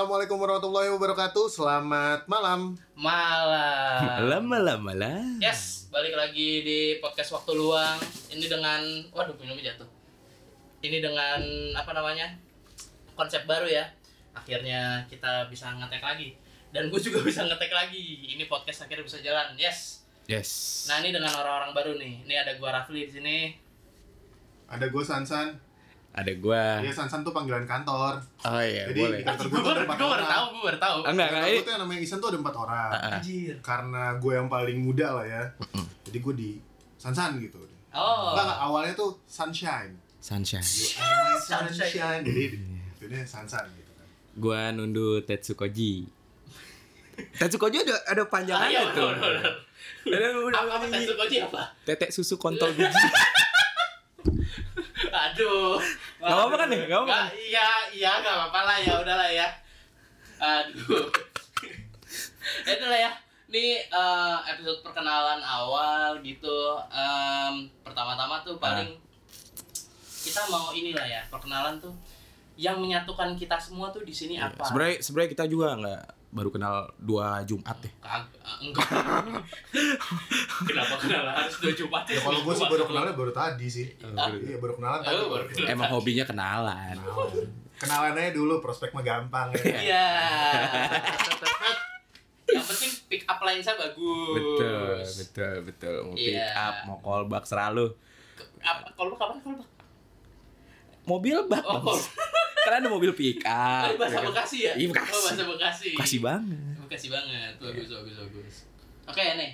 Assalamualaikum warahmatullahi wabarakatuh. Selamat malam. Malam. Lama lama lah. Yes, balik lagi di podcast waktu luang. Ini dengan, waduh minumnya jatuh. Ini dengan apa namanya konsep baru ya. Akhirnya kita bisa ngetek lagi. Dan gue juga bisa ngetek lagi. Ini podcast akhirnya bisa jalan. Yes. Yes. Nah ini dengan orang-orang baru nih. Ini ada gua Rafli di sini. Ada gue Sansan. Ada gua. Iya Sansan tuh panggilan kantor. Oh iya, Jadi boleh. di kantor gue tuh ada baru, gue baru tahu, gue baru tahu. Enggak, enggak. gue tuh yang namanya Isan tuh ada empat orang. Ah, ah. Anjir. Karena gue yang paling muda lah ya. Jadi gue di Sansan gitu. Oh. Enggak, enggak, awalnya tuh Sunshine. Sunshine. Sunshine. sunshine. Jadi ini Sansan gitu kan. Gua nundu Tetsukoji. Tetsukoji ada ada Ah, panjangannya iya, tuh. Ada udah Apa apa Tetsukoji apa? Tetek susu kontol biji. Aduh. Nggak apa-apa kan ya? Nggak apa-apa Nggak, Iya, iya nggak apa-apa lah ya, udahlah ya. Aduh. ya udah lah ya. Ini eh, episode perkenalan awal gitu. Em, pertama-tama tuh paling kita mau inilah ya perkenalan tuh yang menyatukan kita semua tuh di sini apa? Sebenarnya sebenarnya kita juga nggak baru kenal dua Jumat deh. Kag eh, enggak. Kenapa kenalan harus dua Jumat Ya kalau gue sih baru kenalnya baru tadi sih. Ah. Iya baru kenalan tadi. Oh, baru kenalan. Emang hobinya kenalan. Kenalan aja dulu, prospek mah gampang ya. Iya. Yang penting pick up line saya bagus. Betul, betul, betul. Mau pick Iya. up, mau call back selalu. Apa kalau kapan kalau Mobil bak. Oh. Karena ada mobil pick up. Bahasa ya kan? Bekasi ya? Iya, Bekasi. Oh, bahasa Bekasi. Bekasi banget. Bekasi banget. Bagus, bagus, bagus. Oke, nih.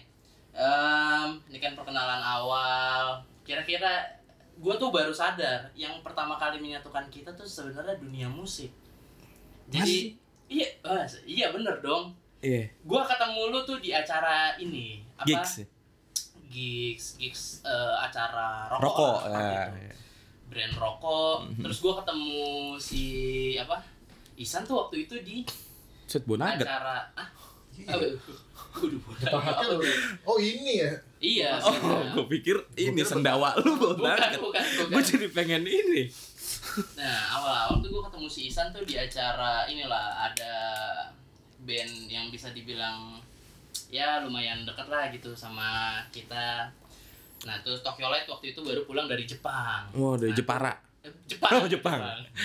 Em, ini kan perkenalan awal. Kira-kira gue tuh baru sadar yang pertama kali menyatukan kita tuh sebenarnya dunia musik. Jadi iya, oh, iya bener dong. Iya. Gua ketemu lu tuh di acara ini apa? Gigs. gigs gigs eh, acara rokok, Rokok. lah, ya. gitu. Brand rokok terus gua ketemu si apa Isan tuh waktu itu di Set bonaget. acara ah Iya. Bonaget. Oh ini ya. iya Oh, gue pikir ini sendawa lu bukan bonaget. bukan bukan Gue jadi pengen ini. nah awal-awal tuh gua ketemu si Isan tuh di acara inilah ada band yang bisa dibilang ya lumayan deket lah gitu sama kita nah terus Tokyo Light waktu itu baru pulang dari Jepang Wah, dari Nah, Jepara. Eh, Jepang. Oh, Jepang.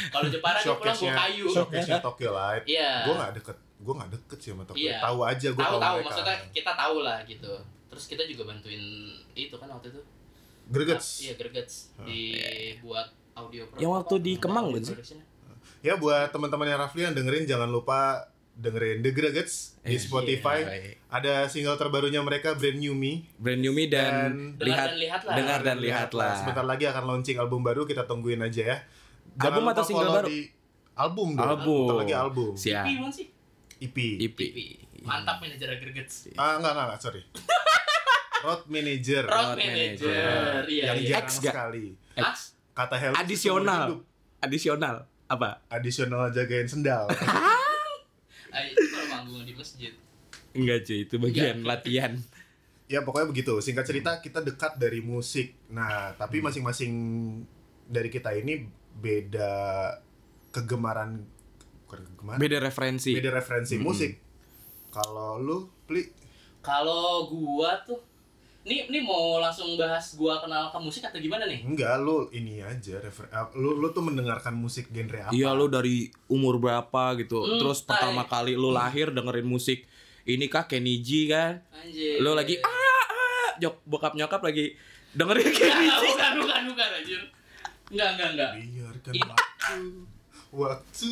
Kalau Jepara dia pulang Showcase-nya kayu. showcase-nya Tokyo Light. Iya. Gue gak deket, gue gak deket sih sama Tokyo. Iya. Tahu aja gue Tahu tahu maksudnya kita tahu lah gitu. Terus kita juga bantuin itu kan waktu itu. Gregets. Iya, Gregets dibuat audio pro- Yang waktu apa? di Kemang, bukan sih? Ya buat teman-teman yang Rafli yang dengerin jangan lupa dengerin The Gregets di Eh, Spotify. iya. Ada single terbarunya mereka Brand New Me. Brand new me dan, Dan- Dengar dan lihat lah. dengar dan lihatlah. Sebentar lagi akan launching album baru kita tungguin aja ya. Album lupa atau single baru? Di album dong. Album. Bentar lagi album. Siap. Bukan sih? EP. IP. Mantap manajer Gregets. Ah enggak enggak, enggak sorry. Road Manager. Road Road manager. manager. Iya, yang iya. jarang X sekali. X. Kata seumur Adisional. Adisional. Apa? Adisional jagain sendal. manggung di masjid. Enggak cuy, itu bagian Iya. latihan. ya pokoknya begitu. Singkat cerita kita dekat dari musik. Nah, tapi Hmm. masing-masing dari kita ini beda kegemaran bukan kegemaran. Beda referensi. Beda referensi Mm-mm. musik. Kalau lu, Pli, Kalau gua tuh Nih, nih mau langsung bahas gua kenal ke musik atau gimana nih? enggak lu ini aja refer ah, lu lu tuh mendengarkan musik genre apa? Iya lu dari umur berapa gitu. Hmm, Terus tai. pertama kali lu lahir dengerin musik ini kah Kenny G kan? Anjir. Lu lagi ah ah jok bokap nyokap lagi dengerin Kenny Enggak, G. bukan, bukan, bukan, anjir. Enggak, enggak, enggak. Biarkan Ini- waktu waktu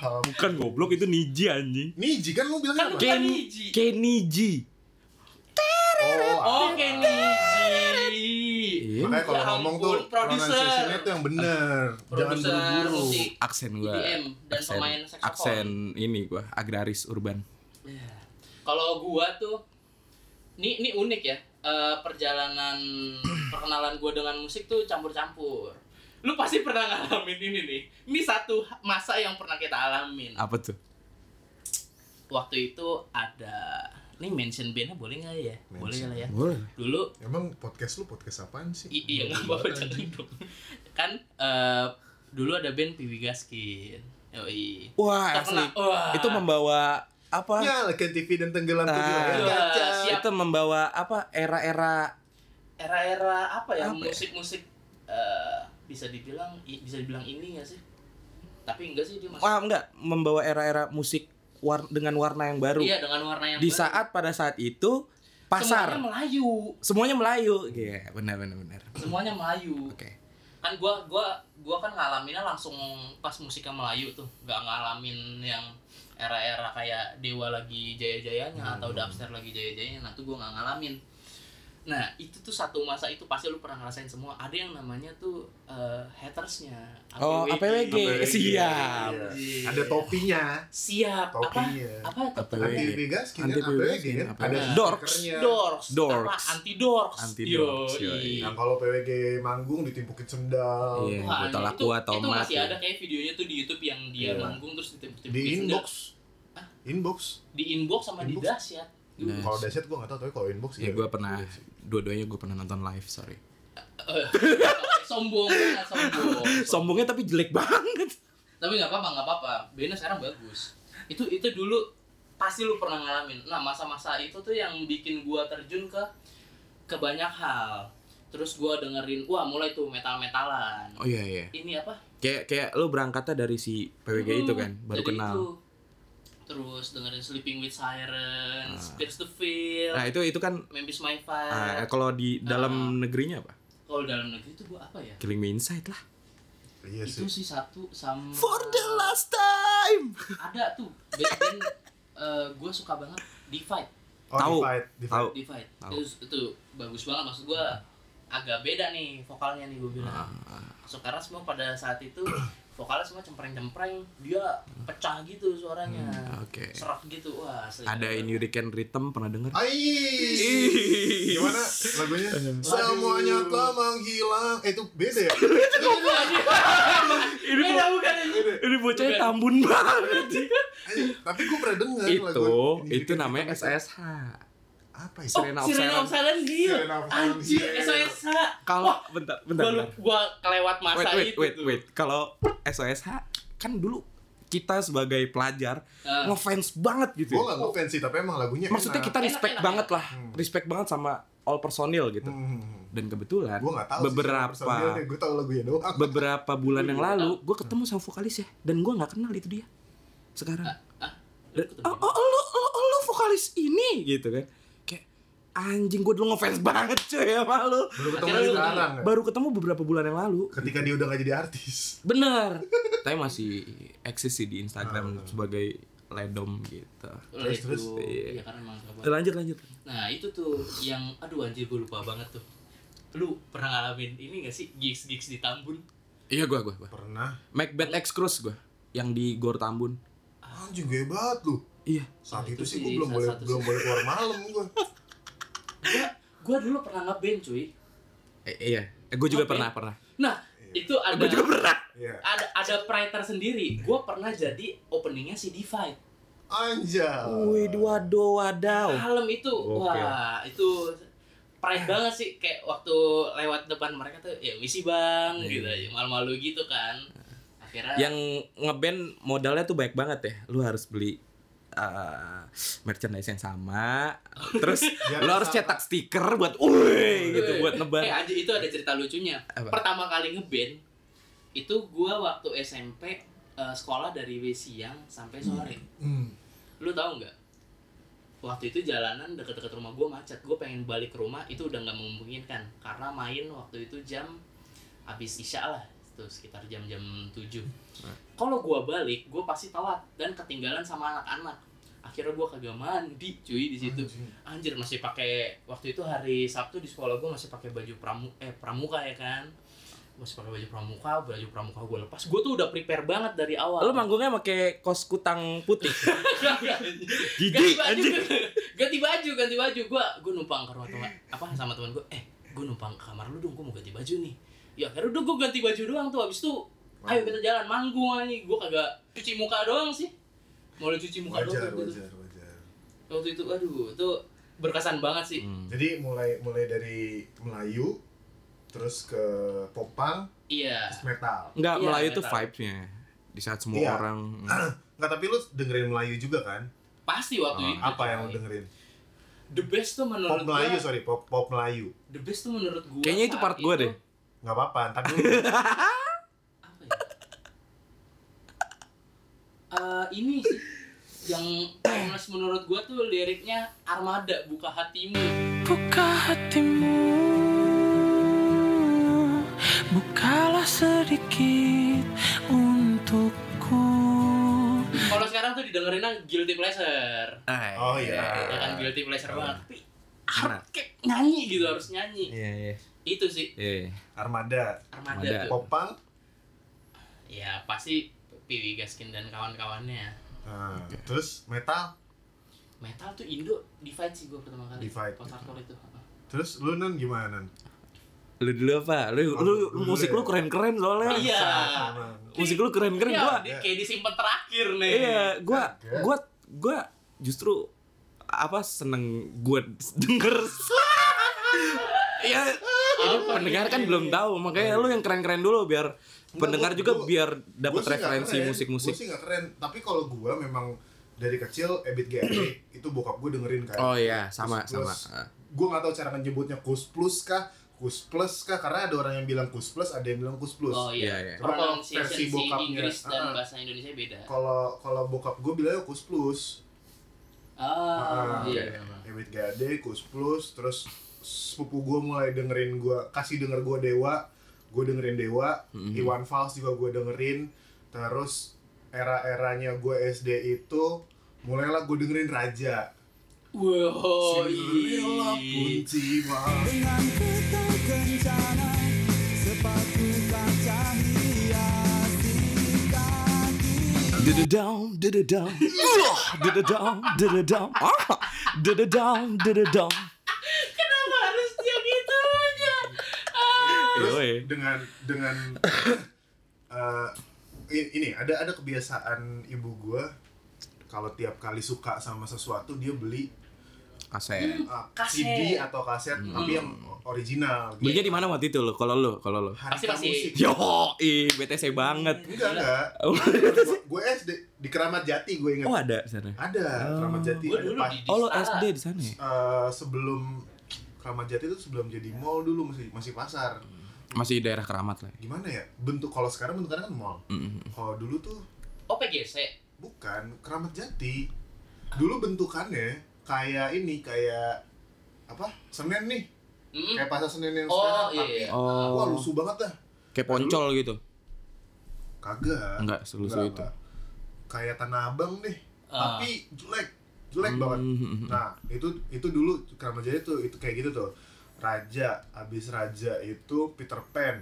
Bukan goblok itu Niji anjing. Niji kan lu bilang Kan apa? bukan G. Oh, Oke, Niji. Iya. Makanya kalau Ya ngomong tuh produser. pronunciation-nya tuh yang bener. Jangan Produser buru-buru. aksen gua. IDM dan aksen, pemain saksofon. aksen ini gua agraris urban. Ya. Kalau gua tuh ini ini unik ya. Eh, perjalanan perkenalan gua dengan musik tuh campur-campur. Lu pasti pernah ngalamin ini nih. Ini satu masa yang pernah kita alamin. Apa tuh? Waktu itu ada Ini mention bandnya boleh nggak ya? Boleh Mention. lah ya. Boleh. Dulu Emang podcast lu podcast apaan sih? i- iya nggak apa-apa jangan dong. Kan eh, dulu ada band Piwi Gaskin. Yoi. Wah, asli. wah. Itu membawa apa? Nyalakan TV dan tenggelam Ah. video ya. Itu membawa apa? Era-era Era-era apa ya? Apa ya? Musik-musik eh, bisa dibilang i- bisa dibilang ini gak sih? Tapi enggak sih dia masih Wah, enggak, membawa era-era musik war dengan warna yang baru. Iya, dengan warna yang Di baru. saat pada saat itu pasar semuanya Melayu. semuanya Melayu. Iya, benar benar benar. Semuanya Melayu. Oke. kan gua gua gua kan ngalaminnya langsung pas musiknya Melayu tuh nggak ngalamin yang era-era kayak Dewa lagi jaya-jayanya atau Dubster lagi jaya-jayanya nah tuh gua nggak ngalamin nah itu tuh satu masa itu pasti lu pernah ngerasain semua ada yang namanya tuh eh, hatersnya Oh, APWG. APWG. Siap. Iya. Ada topinya. siap Topinya. apa apa? APWG. Anti Vegaskin Anti kan APWG Vegaskin, kan. APWG. Ada Dorks. dorks Dorks. apa anti dorks Anti dorks. Nah kalau PWG manggung ditimpukin sendal. Iya. Wah, botol itu, aqua, itu masih ya. ada kayak videonya tuh di YouTube yang dia Iya. manggung terus ditempel Di inbox. Ah. Inbox. di inbox sama di dahsyat Nah. Kalau dahsyat gue gak tau tapi kalau inbox Ya gue pernah dua-duanya gue pernah nonton live, sorry. sombong banget sombong Sombongnya tapi jelek banget. tapi nggak apa-apa nggak apa-apa bandnya sekarang bagus itu itu dulu pasti lu pernah ngalamin nah masa-masa itu tuh yang bikin gua terjun ke ke banyak hal terus gua dengerin wah mulai tuh metal metalan Oh iya iya. ini apa Kayak kayak lu berangkatnya dari si PWG itu kan, baru kenal. itu. Terus dengerin Sleeping with Sirens, Pierce the Veil, Nah, itu itu kan Memphis My ah, Fire. kalau di dalam Ah. negerinya apa? Kalau dalam negeri itu gua apa ya? Killing Me Inside lah. Iya itu sih. sih satu sama For the last time. ada tuh band-band eh, gue suka banget Divide Oh, Tahu. divide, divide. Tahu. Divide Tahu. itu, itu bagus banget maksud gue agak beda nih vokalnya nih gue bilang Ah, so, karena semua pada saat itu vokalnya semua cempreng-cempreng dia pecah gitu suaranya Oke. serak gitu wah asli Ada In Hurricane Rhythm pernah denger? Ai. Gimana lagunya? Semuanya telah menghilang. Eh itu beda ya? ini beda bukan ini Ini bocahnya Bukan. tambun banget. Tapi gue pernah denger itu lagu itu namanya SSH. Apa ya? Oh, Serena of Sirena of Silence. Silence dia. Sirena of Silence, Anjir, iya. SOSH. Kalau bentar bentar. Gua, bentar. lu- gua kelewat masa wait wait itu wait wait. Kalau SOSH kan dulu kita sebagai pelajar Ah. ngefans banget gitu. Gue gak ngefans sih, tapi emang lagunya Maksudnya enak. kita respect Enak-enak banget ya? lah, respect banget sama all personil gitu. Hmm. Dan kebetulan Gue gak tahu beberapa Gue tau lagunya doang beberapa bulan yang lalu gue ketemu sama vokalis ya dan gue nggak kenal itu dia sekarang. Ah, Dan, oh, oh, oh, lo, lo, lo vokalis ini gitu kan anjing gue dulu ngefans banget cuy sama lo Baru ketemu Akhirnya lu sekarang ya? baru ketemu beberapa bulan yang lalu. Ketika dia udah gak jadi artis. Bener. Tapi masih eksis sih di Instagram sebagai ledom gitu. Terus, terus. itu, Iya. iya karena emang. Eh, lanjut lanjut. Nah itu tuh yang aduh anjir gue lupa banget tuh. Lu pernah ngalamin ini gak sih? Gigs gigs di Tambun? iya gue gue gue Pernah. Macbeth X Cruise gue yang di Gor Tambun. Anjing gue banget lu. Iya. Saat Oh, itu, itu sih gue belum boleh belum boleh keluar malam gue Gua gua dulu pernah ngeband cuy. eh, iya eh, gue juga Oke. pernah pernah Nah itu ada gue juga pernah Iya ada ada pride tersendiri. Gue pernah jadi openingnya si Divide. Anjay Wih, wado wadaw. Malam itu Gokil. wah itu pride banget sih kayak waktu lewat depan mereka tuh ya misi bang Iya. gitu aja malu-malu gitu kan akhirnya Yang ngeband modalnya tuh baik banget ya. Lu harus beli uh, merchandise yang sama. Terus lu harus sama. cetak stiker buat wih gitu buat Eh nebar. aja itu ada cerita lucunya. Apa? Pertama kali ngeband itu gua waktu SMP eh, sekolah dari siang sampai sore. Hmm. Lu tahu nggak? Waktu itu jalanan deket-deket rumah gua macet. Gua pengen balik ke rumah itu udah nggak memungkinkan karena main waktu itu jam habis isya lah itu sekitar jam-jam 7 kalau gua balik gua pasti telat dan ketinggalan sama anak-anak. Akhirnya gua kagak mandi cuy di situ. Anjir masih pakai waktu itu hari Sabtu di sekolah gue masih pakai baju pramu eh pramuka ya kan? Masih pakai baju pramuka baju pramuka gue lepas. Gue tuh udah prepare banget dari awal. Lu manggungnya pakai kos kutang putih. ganti baju. ganti baju ganti baju. Gue gue numpang ke rumah teman apa sama teman gue eh gue numpang ke kamar lu dong gue mau ganti baju nih ya akhirnya udah gue ganti baju doang tuh habis itu ayo kita jalan manggung aja gue kagak cuci muka doang sih mau cuci muka Wajar, doang gitu. wajar, wajar waktu itu aduh itu berkesan banget sih Hmm. Jadi mulai mulai dari Melayu Terus ke popang iya Terus metal Enggak, Iya, Melayu tuh metal. vibes-nya. di saat semua Iya. orang Nggak, tapi lu dengerin Melayu juga kan? Pasti waktu Oh, itu. Apa yang lu dengerin? The best tuh menurut Pop Melayu, gua. sorry, pop, pop Melayu. The best tuh menurut gua. Kayaknya itu part gua deh. Nggak apa-apa, ntar dulu. Apa ya? Eh, ini sih yang timeless menurut gua tuh liriknya Armada buka hatimu. Buka hatimu Bukalah sedikit untukku Kalau sekarang tuh didengerinnya guilty pleasure. Ah, Oh, iya. Ya kan guilty pleasure banget. Tapi harus kayak nyanyi gitu harus nyanyi. Iya, iya. Itu sih Iya. Armada. Armada. Popang. Ya pasti Piwi Gaskin dan kawan-kawannya. Nah, terus metal. Metal tuh Indo divide sih gua pertama kali. Divide. Post hardcore itu. Terus lu nan gimana nan? Lu dulu apa? Lu Oh, lu dulu musik ya. lu keren-keren soalnya. Iya. Emang. Musik lu keren-keren Iya, gua. dia kayak disimpan terakhir nih. Iya, gua gua gua justru apa seneng gua denger ya ini pendengar kan belum tahu makanya lu yang keren-keren dulu biar Enggak, pendengar gua- juga gua- biar dapat referensi musik-musik. Gua sih nggak keren, tapi kalau gua memang dari kecil Ebit GAD itu bokap gua dengerin kan. Oh iya, sama Kus sama. Plus. Gua nggak tahu cara nyebutnya kus plus kah, kus plus kah? Karena ada orang yang bilang kus plus, ada yang bilang kus plus. Oh Iya, iya. iya. Cuma Pronunciation versi si bokapnya. Inggris dan Ah. bahasa Indonesia beda. Kalau kalau bokap gua bilangnya kus plus. Ah, Ah, iya. Ebit GAD, kus plus, terus sepupu gua mulai dengerin gua kasih denger gua Dewa, gua dengerin Dewa, Mhm. Iwan Fals juga gua dengerin, terus era-eranya gua SD itu mulailah gua dengerin Raja. Wow, Cinderella tiba. Dengan ketal kencana Sepatu kaca hias di kaki Dududong, dududong, dududong, dududong, ah, dududong, dududong. Kenapa harus dia gitu aja? Ah. Terus Yoi. dengan dengan eh, i- ini ada ada kebiasaan ibu gua kalau tiap kali suka sama sesuatu dia beli Kaset. uh, Kaset. CD atau kaset tapi yang original. gitu. Belinya di mana waktu itu lo? Kalau lo, kalau lo. Pasti musik. Yo, ih, BTC banget. Enggak enggak. Oh, gue SD di Keramat Jati gue ingat. oh ada di sana. Ada Keramat Jati. Ada dulu pas- di Oh lo. SD di sana eh, sebelum Keramat Jati itu sebelum jadi mall dulu masih masih pasar. Masih daerah Keramat lah. Gimana ya? Bentuk kalau sekarang bentukannya kan mall. Mm. Kalau dulu tuh Oh PGC. bukan Keramat Jati. Dulu bentukannya kayak ini kayak apa? Senen nih. Mm. Kayak pasar Senen yang Oh sekarang iya. tapi iya. Oh. wah lusuh banget dah. Kayak poncol gitu. Kagak. Enggak, selusuh Enggak, itu. enggak. Kayak Tanah Abang deh. Ah. Tapi jelek. Jelek banget. Hmm. Nah, itu itu dulu Keramat Jati tuh itu kayak gitu tuh. Raja, abis Raja itu Peter Pan.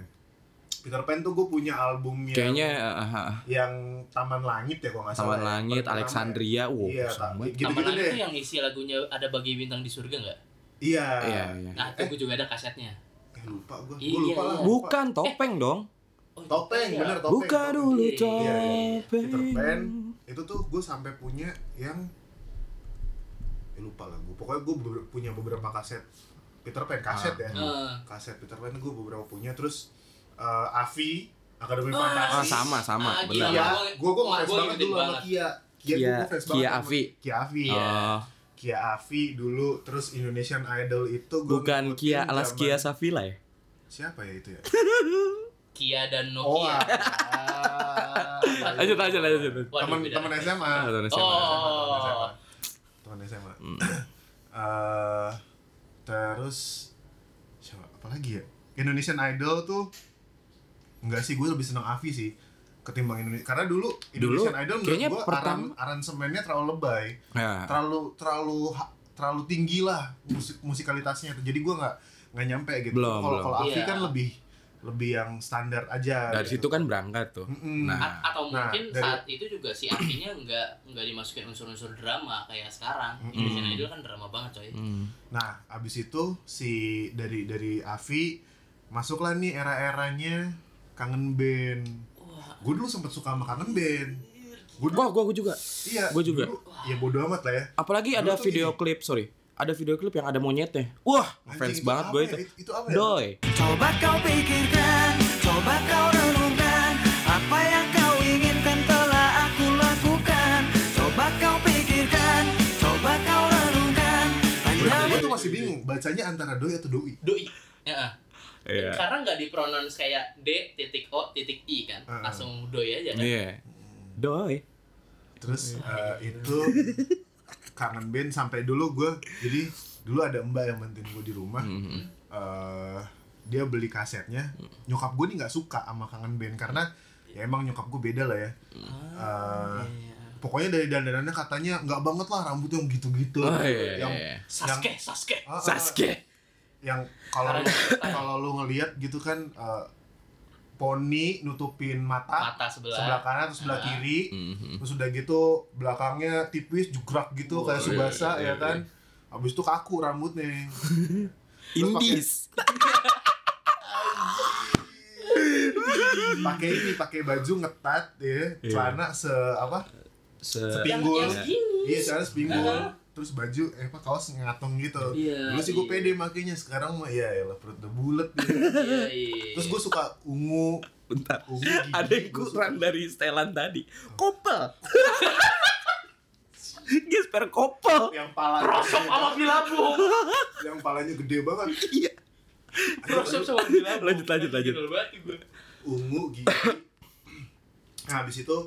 Peter Pan tuh gue punya album yang Kayaknya ah. yang Taman Langit ya kalau nggak salah. Taman ya. Langit, Pertama Alexandria, wow, Iya, kosong tak- banget. gitu-gitu Taman deh. itu yang isi lagunya ada bagi bintang di surga nggak? ya. Iya. Iya, iya. Nah itu gue juga ada kasetnya. Eh, lupa gue. Iya, Gue lupa lah. iya. lupa. Bukan topeng dong. Oh, Topeng, iya. bener topeng. Buka topeng. dulu Iya, iya, Iya, iya. topeng. Peter Pan itu tuh gue sampai punya yang eh, lupa lah gue. Pokoknya gue punya beberapa kaset Peter Pan kaset Ah. ya. Eh, Kaset Peter Pan gue beberapa punya terus eh, Avi Akademi Ah, Fantasi. sama sama, Ah, benar. Kia, Gua- gue gue ngefans gua banget dulu sama. Kia. Kia, Kia- Kia banget sama Avi. Kia Avi. Oh, Kia Avi dulu, terus Indonesian Idol itu gua bukan Kia alas zaman- Kia Savila ya? Siapa ya itu ya? Kia dan Oh, Nokia. ah. Lanjut lanjut lanjut. Teman teman SMA. Teman SMA. Oh. Teman SMA. Hmm. Eh, terus siapa apa lagi ya? Indonesian Idol tuh enggak sih gue lebih seneng Avi sih ketimbang Indonesia karena dulu Indonesian Idol kayaknya menurut gue pertama- aransemennya terlalu lebay Ya. terlalu terlalu terlalu tinggi lah musik musikalitasnya jadi gue nggak nggak nyampe gitu kalau kalau Avi Iya. kan lebih lebih yang standar aja Dari gitu. situ kan berangkat tuh. Mm-mm. Nah, A- atau Nah, mungkin dari- saat itu juga si artinya nggak nggak dimasukin unsur-unsur drama kayak sekarang. Mm-mm. Indonesian Idol kan drama banget coy. hmm. Nah, abis itu si dari dari Avi masuklah nih era-eranya kangen band. Wah, Gue dulu sempet suka sama kangen band. Gue Gua gua gua juga. iya. gua juga. dulu- ya bodo amat lah ya. Apalagi Dulu ada video gini. klip, sorry ada video klip yang ada monyetnya. Wah, fans banget gue itu. itu. Itu apa ya? Doi. Coba kau pikirkan, coba kau renungkan, apa yang kau inginkan telah aku lakukan. Coba kau pikirkan, coba kau renungkan. Hanya gue tuh masih bingung bacanya antara doi atau doi. Doi. Ya. Iya. Yeah. Sekarang gak dipronounce kayak D titik O titik I kan, uh. langsung doi aja kan. Iya. Yeah. Doi. Terus uh, itu kangen band sampai dulu gue jadi dulu ada mbak yang bantuin gue di rumah. Mhm. eh, dia beli kasetnya. Nyokap gue nih nggak suka sama kangen band karena ya emang nyokap gue beda lah ya. Eh, Iya. pokoknya dari dandanannya katanya nggak banget lah rambut yang gitu-gitu. Oh, iya, yang iya. Sasuke, Sasuke. Ah, ah, Sasuke. yang kalau kalau lu ngelihat gitu kan eh, poni nutupin mata, Mata sebelah. sebelah kanan atau sebelah Ah. kiri Mhm. terus udah gitu belakangnya tipis jugrak gitu kayak iya, subasa iya, ya kan habis itu kaku rambutnya Terus pakai- ini pakai baju ngetat ya Iya. celana se apa Se sepinggul iya celana sepinggul. Terus baju eh apa kaos ngatung gitu Iya, dulu sih gue iya. pede makainya sekarang mah ya ya perut udah bulet gitu. Iya, iya. terus gue suka ungu Bentar. ungu gigi. Ada yang kurang suka. dari setelan tadi. Kopel. Gesper kopel. yang pala Rosok sama bilabung. yang palanya gede banget Iya. Rosok sama bilabung. Lanjut, lanjut, lanjut. Gila banget gue. ungu gigi nah habis itu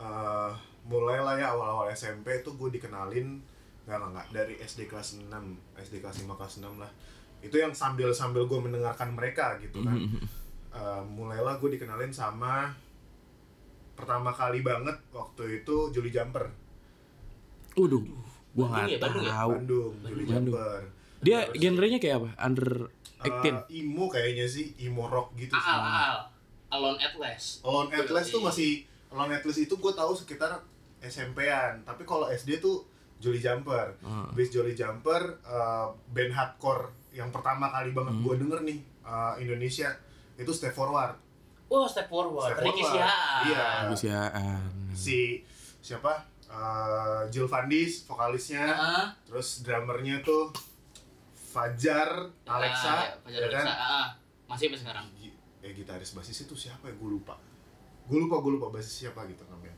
eh mulailah ya awal-awal SMP itu gue dikenalin nggak nggak nggak dari SD kelas 6 SD kelas 5 kelas 6 lah itu yang sambil sambil gue mendengarkan mereka gitu kan Eh, mulailah gue dikenalin sama pertama kali banget waktu itu Juli Jumper Waduh, gua Bandung ya, nggak Bandung ya? tahu. Bandung Juli Bandung. Jumper Dia Terus, genrenya kayak apa? Under eh, 18. emo kayaknya sih emo rock gitu sih Aal, Aal. Alone at Last. Alone Atlas tuh masih Alone Atlas itu gue tahu sekitar SMP-an tapi kalau SD tuh Jolly Jumper Ah. Base Jolly Jumper eh, band hardcore yang pertama kali banget Hmm. gue denger nih eh, Indonesia itu Step Forward Oh, Step Forward. Step Ricky. Siaan. Iya. Manusiaan. si siapa Eh, Jill Vandis vokalisnya Heeh. terus drummernya tuh Fajar Alexa Ah, iya, Fajar ya kan Alexa. Ah, ah. Masih sampai sekarang. Gi- eh gitaris basis itu siapa ya gue lupa gue lupa gue lupa basis siapa gitu namanya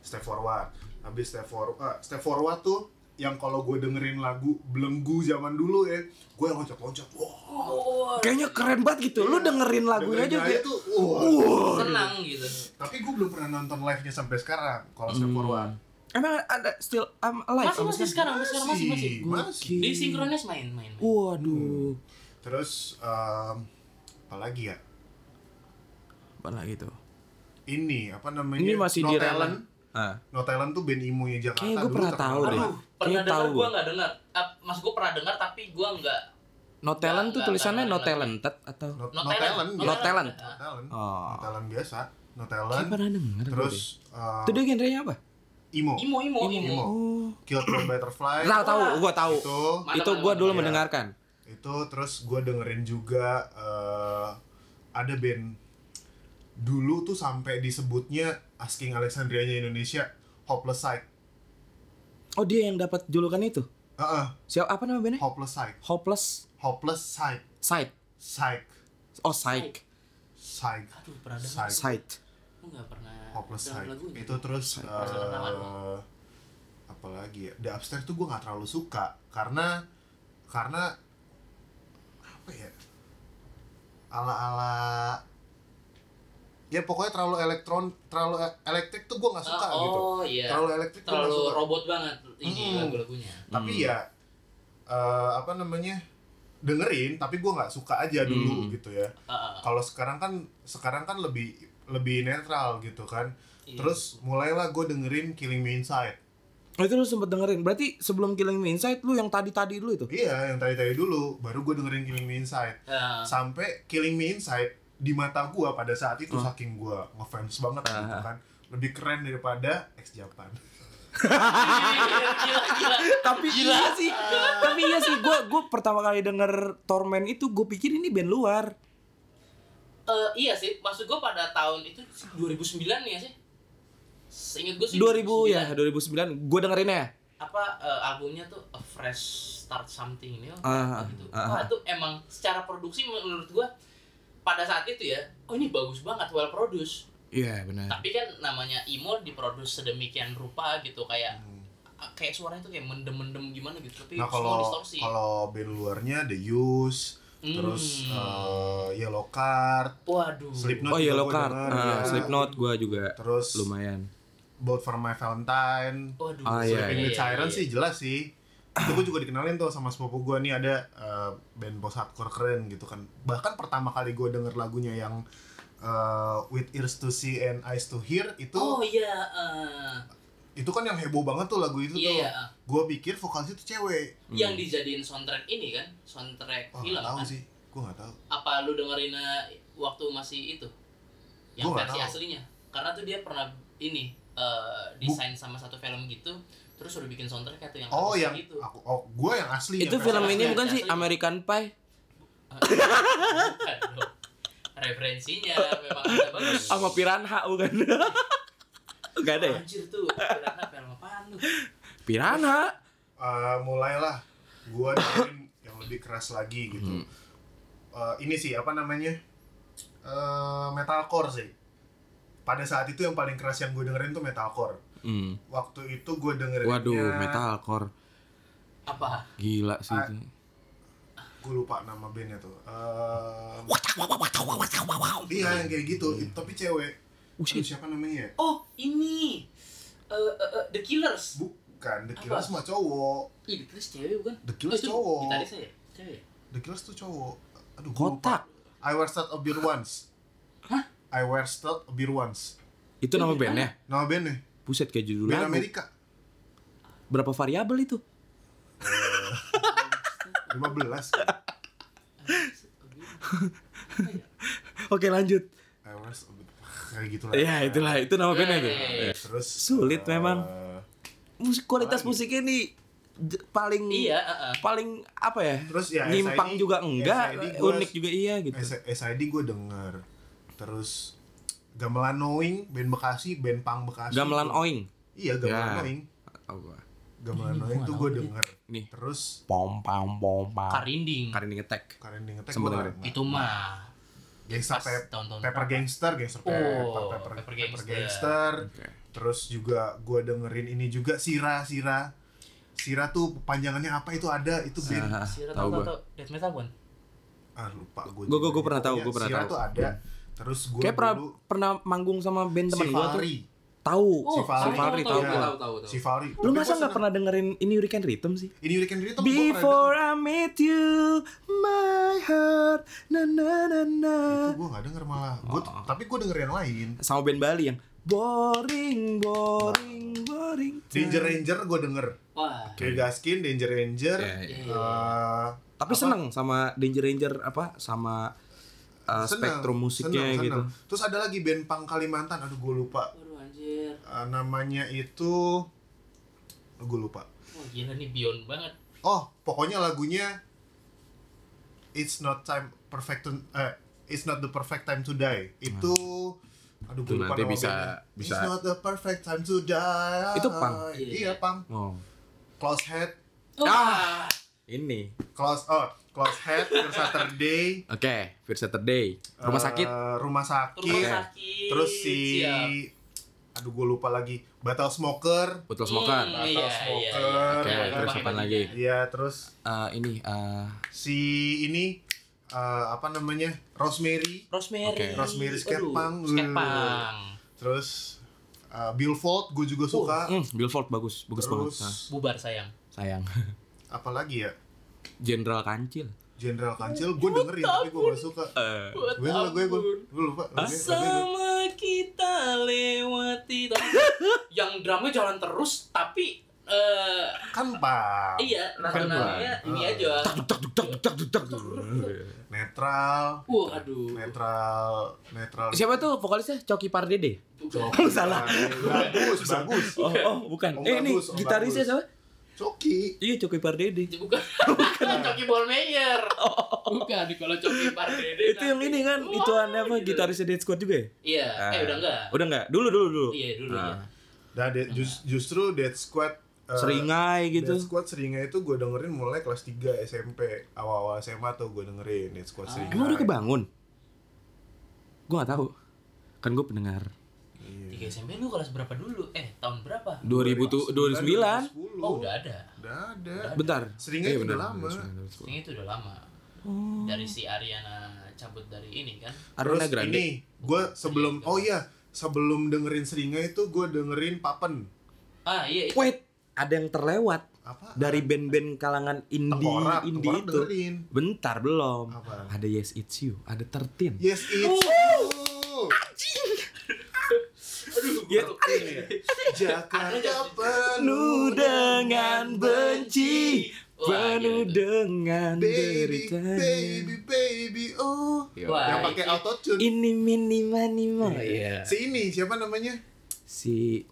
step forward habis step forward step forward tuh yang kalau gue dengerin lagu belenggu zaman dulu ya gue yang loncat-loncat wah Oh, Kayaknya keren banget gitu. Lu dengerin lagunya aja Dengerin kayak tuh wah senang gitu. tapi gue belum pernah nonton live nya sampai sekarang kalau step Hmm. forward Emang ada still um, alive Masih masih sekarang, masih sekarang masih masih. masih Di sinkronis main main. main. Waduh. terus em, apa lagi ya Apa lagi tuh? ini apa namanya Ini masih no di talent Ah. no talent tuh band emo nya Jakarta Kayaknya dulu pernah tahu deh. pernah dengar gua. nggak dengar. Ah, Mas gua pernah dengar tapi gua nggak No talent tuh tulisannya no talented atau no, No no talent. No talent. no talent Oh. no talent biasa no Kayak talent pernah denger terus uh, deh. Itu dia genrenya apa? emo imo imo imo. Imo. Oh. Killed by Butterfly Tahu tahu, gua tahu. itu Itu gua dulu Iya. mendengarkan. itu terus gue dengerin juga uh, ada band dulu tuh sampai disebutnya Asking Alexandrianya Indonesia Hopeless Sight Oh, dia yang dapat julukan itu. Heeh, Siapa apa nama bandnya? Hopeless Sight Hopeless Hopeless Sight Sight. Sight Oh, Aduh, pernah dengar. Sight. Gua nggak pernah. Hopeless Sight lagunya. itu terus nama uh, apa lagi ya The Upstairs tuh gue nggak terlalu suka karena karena apa ya ala ala ya pokoknya terlalu elektron terlalu e- elektrik tuh gue nggak suka Ah, gitu oh iya. terlalu elektrik Terlalu suka robot banget ini Hmm. lagu-lagunya. tapi Hmm. ya eh, apa namanya dengerin tapi gue nggak suka aja dulu Hmm. gitu ya Ah, ah, kalau sekarang kan sekarang kan lebih lebih netral gitu kan iya. terus mulailah gue dengerin Killing Me Inside Oh, itu lu sempet dengerin. Berarti sebelum Killing Me Inside lu yang tadi-tadi dulu itu. Iya, yang tadi-tadi dulu, baru gue dengerin Killing Me Inside. Ah, Sampai Killing Me Inside di mata gue pada saat itu Hah? saking gue ngefans banget gitu Ah. kan. Lebih keren daripada ex Japan. gila, gila, gila. Tapi Gila. iya sih. Tapi iya sih gua gua pertama kali denger Torment itu gue pikir ini band luar. Eh, iya sih, maksud gua pada tahun itu 2009 nih ya sih. Seingat gua sih 2000 ya, 2009. 2009. Gue dengerinnya. apa eh, albumnya tuh A Fresh Start Something ini Ah, gitu. ah, Wah, ah. itu emang secara produksi menurut gua pada saat itu ya, oh ini bagus banget well produced. Iya, benar. Tapi kan namanya emo diproduksi sedemikian rupa gitu kayak Hmm. kayak suaranya tuh kayak mendem-mendem gimana gitu tapi Nah semua kalau distorsi kalau band luarnya The Use, Hmm. terus eh, Yellow Card, waduh Slipknot Oh juga Yellow Card, denger, ah, ya. Slipknot gua juga Terus lumayan. Boat for My Valentine, waduh iya, Sleeping iya, with iya, Siren iya. sih jelas sih. Itu gue juga dikenalin tuh sama sepupu gue nih ada eh, band post hardcore keren gitu kan. Bahkan pertama kali gue denger lagunya yang eh, With Ears to See and Eyes to Hear itu oh iya eh, itu kan yang heboh banget tuh lagu itu iya tuh. iya eh. Gue pikir vokalisnya tuh cewek. yang dijadiin soundtrack ini kan soundtrack Oh, film nggak tahu kan sih. Gue gak tahu. apa lu dengerinnya waktu masih itu yang Gua nggak versi tahu. aslinya karena tuh dia pernah ini eh, desain sama satu film gitu terus udah bikin soundtrack atau yang Oh yang gitu aku oh gue yang asli Itu yang film ini asli. bukan sih. American Pie? Aduh. referensinya memang ada bagus Sama Piranha bukan? Gak ada ya? anjir tuh pirana film apaan lu Piranha. Eh, mulailah gue dengerin yang lebih keras lagi gitu. Hmm. Eh, ini sih apa namanya Eh metalcore sih. Pada saat itu yang paling keras yang gue dengerin tuh metalcore. Hmm. Waktu itu gue dengerin Waduh, metalcore. apa Gila sih itu. Gue lupa nama bandnya tuh. Eh, iya yang kayak gitu. Itu- Tapi cewek. Buset. Aduh, siapa namanya ya? oh ini Eh, eh, eh, The Killers Bukan, The? Killers mah cowok. Ih, The Killers cewek bukan? The Killers itu cowok. Gitarisnya ya? Cewek. The Killers tuh cowok. Aduh, gua lupa. Kotak. I wear stud a beer once. Hah? I wear stud a beer once. Itu nama bandnya? Nama bandnya? Buset kayak judul Band lagu. Amerika. Berapa variabel itu? 15 kan? Oke lanjut. I beer Kayak gitu lah. Ya itulah itu nama bandnya tuh. Eh. Ya. Terus Sulit eh, memang. Musik kualitas Apalagi? musiknya nih paling Iya, heeh. paling apa ya? Terus ya nyimpang SID juga enggak, SID gua- unik juga iya gitu. SID gue denger. Terus Gamelan Knowing, band Bekasi, band punk Bekasi. Gamelan tuh. Oing. Iya, Gamelan Ya. Gua. Gamelan Knowing tuh gue denger. Nih. Terus Pom pam pom pam. Karinding. Karinding attack. kalian denger Sempet dengerin. Itu mah Gangsta Pepper berapa? Gangster, Gangster Oh, Pepper, Pepper, Pepper Pepper Gangster. Gangster. Oke. Terus juga gue dengerin ini juga Sira, Sira. Sira tuh panjangannya apa itu ada itu band. Sira tahu tahu gua. tahu death metal bukan? Ah lupa gue. Gua- gua- gua pernah tahu, gua pernah Sira tahu. tuh ada. Terus gue Kayak pernah dulu pernah manggung sama band teman gua tuh. Tahu. Oh, Si Fahri. Si Fahri tahu, tahu. Iya, tahu, tahu, tahu. Lu masa nggak pernah dengerin ini Hurricane Rhythm sih? Ini Hurricane Rhythm gua pernah Before I meet you, my heart, na na na na. Itu gue gak denger malah. Gua, Oh. Tapi gue denger yang lain. Sama band Bali yang boring, boring, boring. Danger Ranger gue denger. Wah. Kayak Gaskin, Danger Ranger. Iya, iya. Iya. eh, Tapi apa? seneng sama Danger Ranger apa sama uh, Seneng, spektrum musiknya seneng, gitu. seneng. Terus ada lagi band punk Kalimantan, aduh gue lupa. Waduh anjir. Eh, namanya itu gue lupa. Wah, gila nih beyond banget. Oh, pokoknya lagunya It's not time perfect to eh It's not the perfect time to die. Itu aduh Itu gue lupa nanti bisa- bandnya. bisa- It's not the perfect time to die. Itu punk? Iya, punk. Oh, Close head, Wah. ini. close oh, close head, Fear Saturday. Oke, Fear Saturday. Rumah eh, sakit. Rumah sakit. Rumah sakit. Terus si Siap. aduh gue lupa lagi. Battle Smoker. Botol Smoker. Hmm, Battle iya, Smoker. iya, Oke, iya. terus apa lagi? Iya, terus Eh, ini eh, si ini eh, apa namanya? Rosemary. Rosemary. Oke. Rosemary Skatepunk. Skatepunk. Terus uh, Billfold gue juga suka. hmm, Billfold bagus, bagus banget. Terus Nah, Bubar sayang. sayang. apalagi ya? Jenderal Kancil. Jenderal Kancil gue dengerin tapi gue gak suka. Gue gue ampun. gue lupa. gue- Sama kita lewati yang drumnya jalan terus tapi eh Kan pak. iya Kan Bang. ini Ah. aja. duk duk duk duk duk duk. Netral. Wah, aduh. Netral. Netral. Siapa tuh vokalisnya? Coki Pardede. Bukan. Coki. Salah. Bagus, bagus. Oh, oh bukan. Om eh ini Om gitarisnya siapa? Coki. Iya Coki Pardede. Bukan. Bukan Coki Ballmeyer. Bukan kalau Coki Pardede. Itu yang ini kan, itu aneh apa gitarisnya Dead Squad juga ya? Iya, eh udah enggak. Udah enggak? Dulu dulu dulu. Iya, dulu Nah, ya. Dan de- jus- justru Dead Squad uh, Seringai gitu. Dead Squad seringai itu gue dengerin mulai kelas 3 SMP. Awal-awal SMA tuh gue dengerin Dead Squad seringai. Emang udah kebangun? Gue gak tahu. Kan gue pendengar. Tiga SMP lu kelas berapa dulu? Eh, tahun berapa? 2000 tuh 2009. 2010. Oh, udah ada. Udah ada. Bentar. Seringnya Iya, itu udah lama. 2009. Ini itu udah lama. Oh. Dari si Ariana cabut dari ini kan. Ariana Grande. ini gue sebelum Iya, oh iya sebelum dengerin Seringa itu gue dengerin Papen Ah, iya. itu. Wait, ada yang terlewat apa dari band-band kalangan indie Tengkorak, indie Tengkorak itu. dengerin. Bentar belum. Apa? Ada Yes It's You, ada Tertin. Yes it's Oh. you. Ya, gua- Jakarta Penuh dengan benci, penuh gitu. dengan baby derita. baby baby oh Wah, yang pakai itu- autotune Ini mini mani. Iya. si ini siapa namanya Si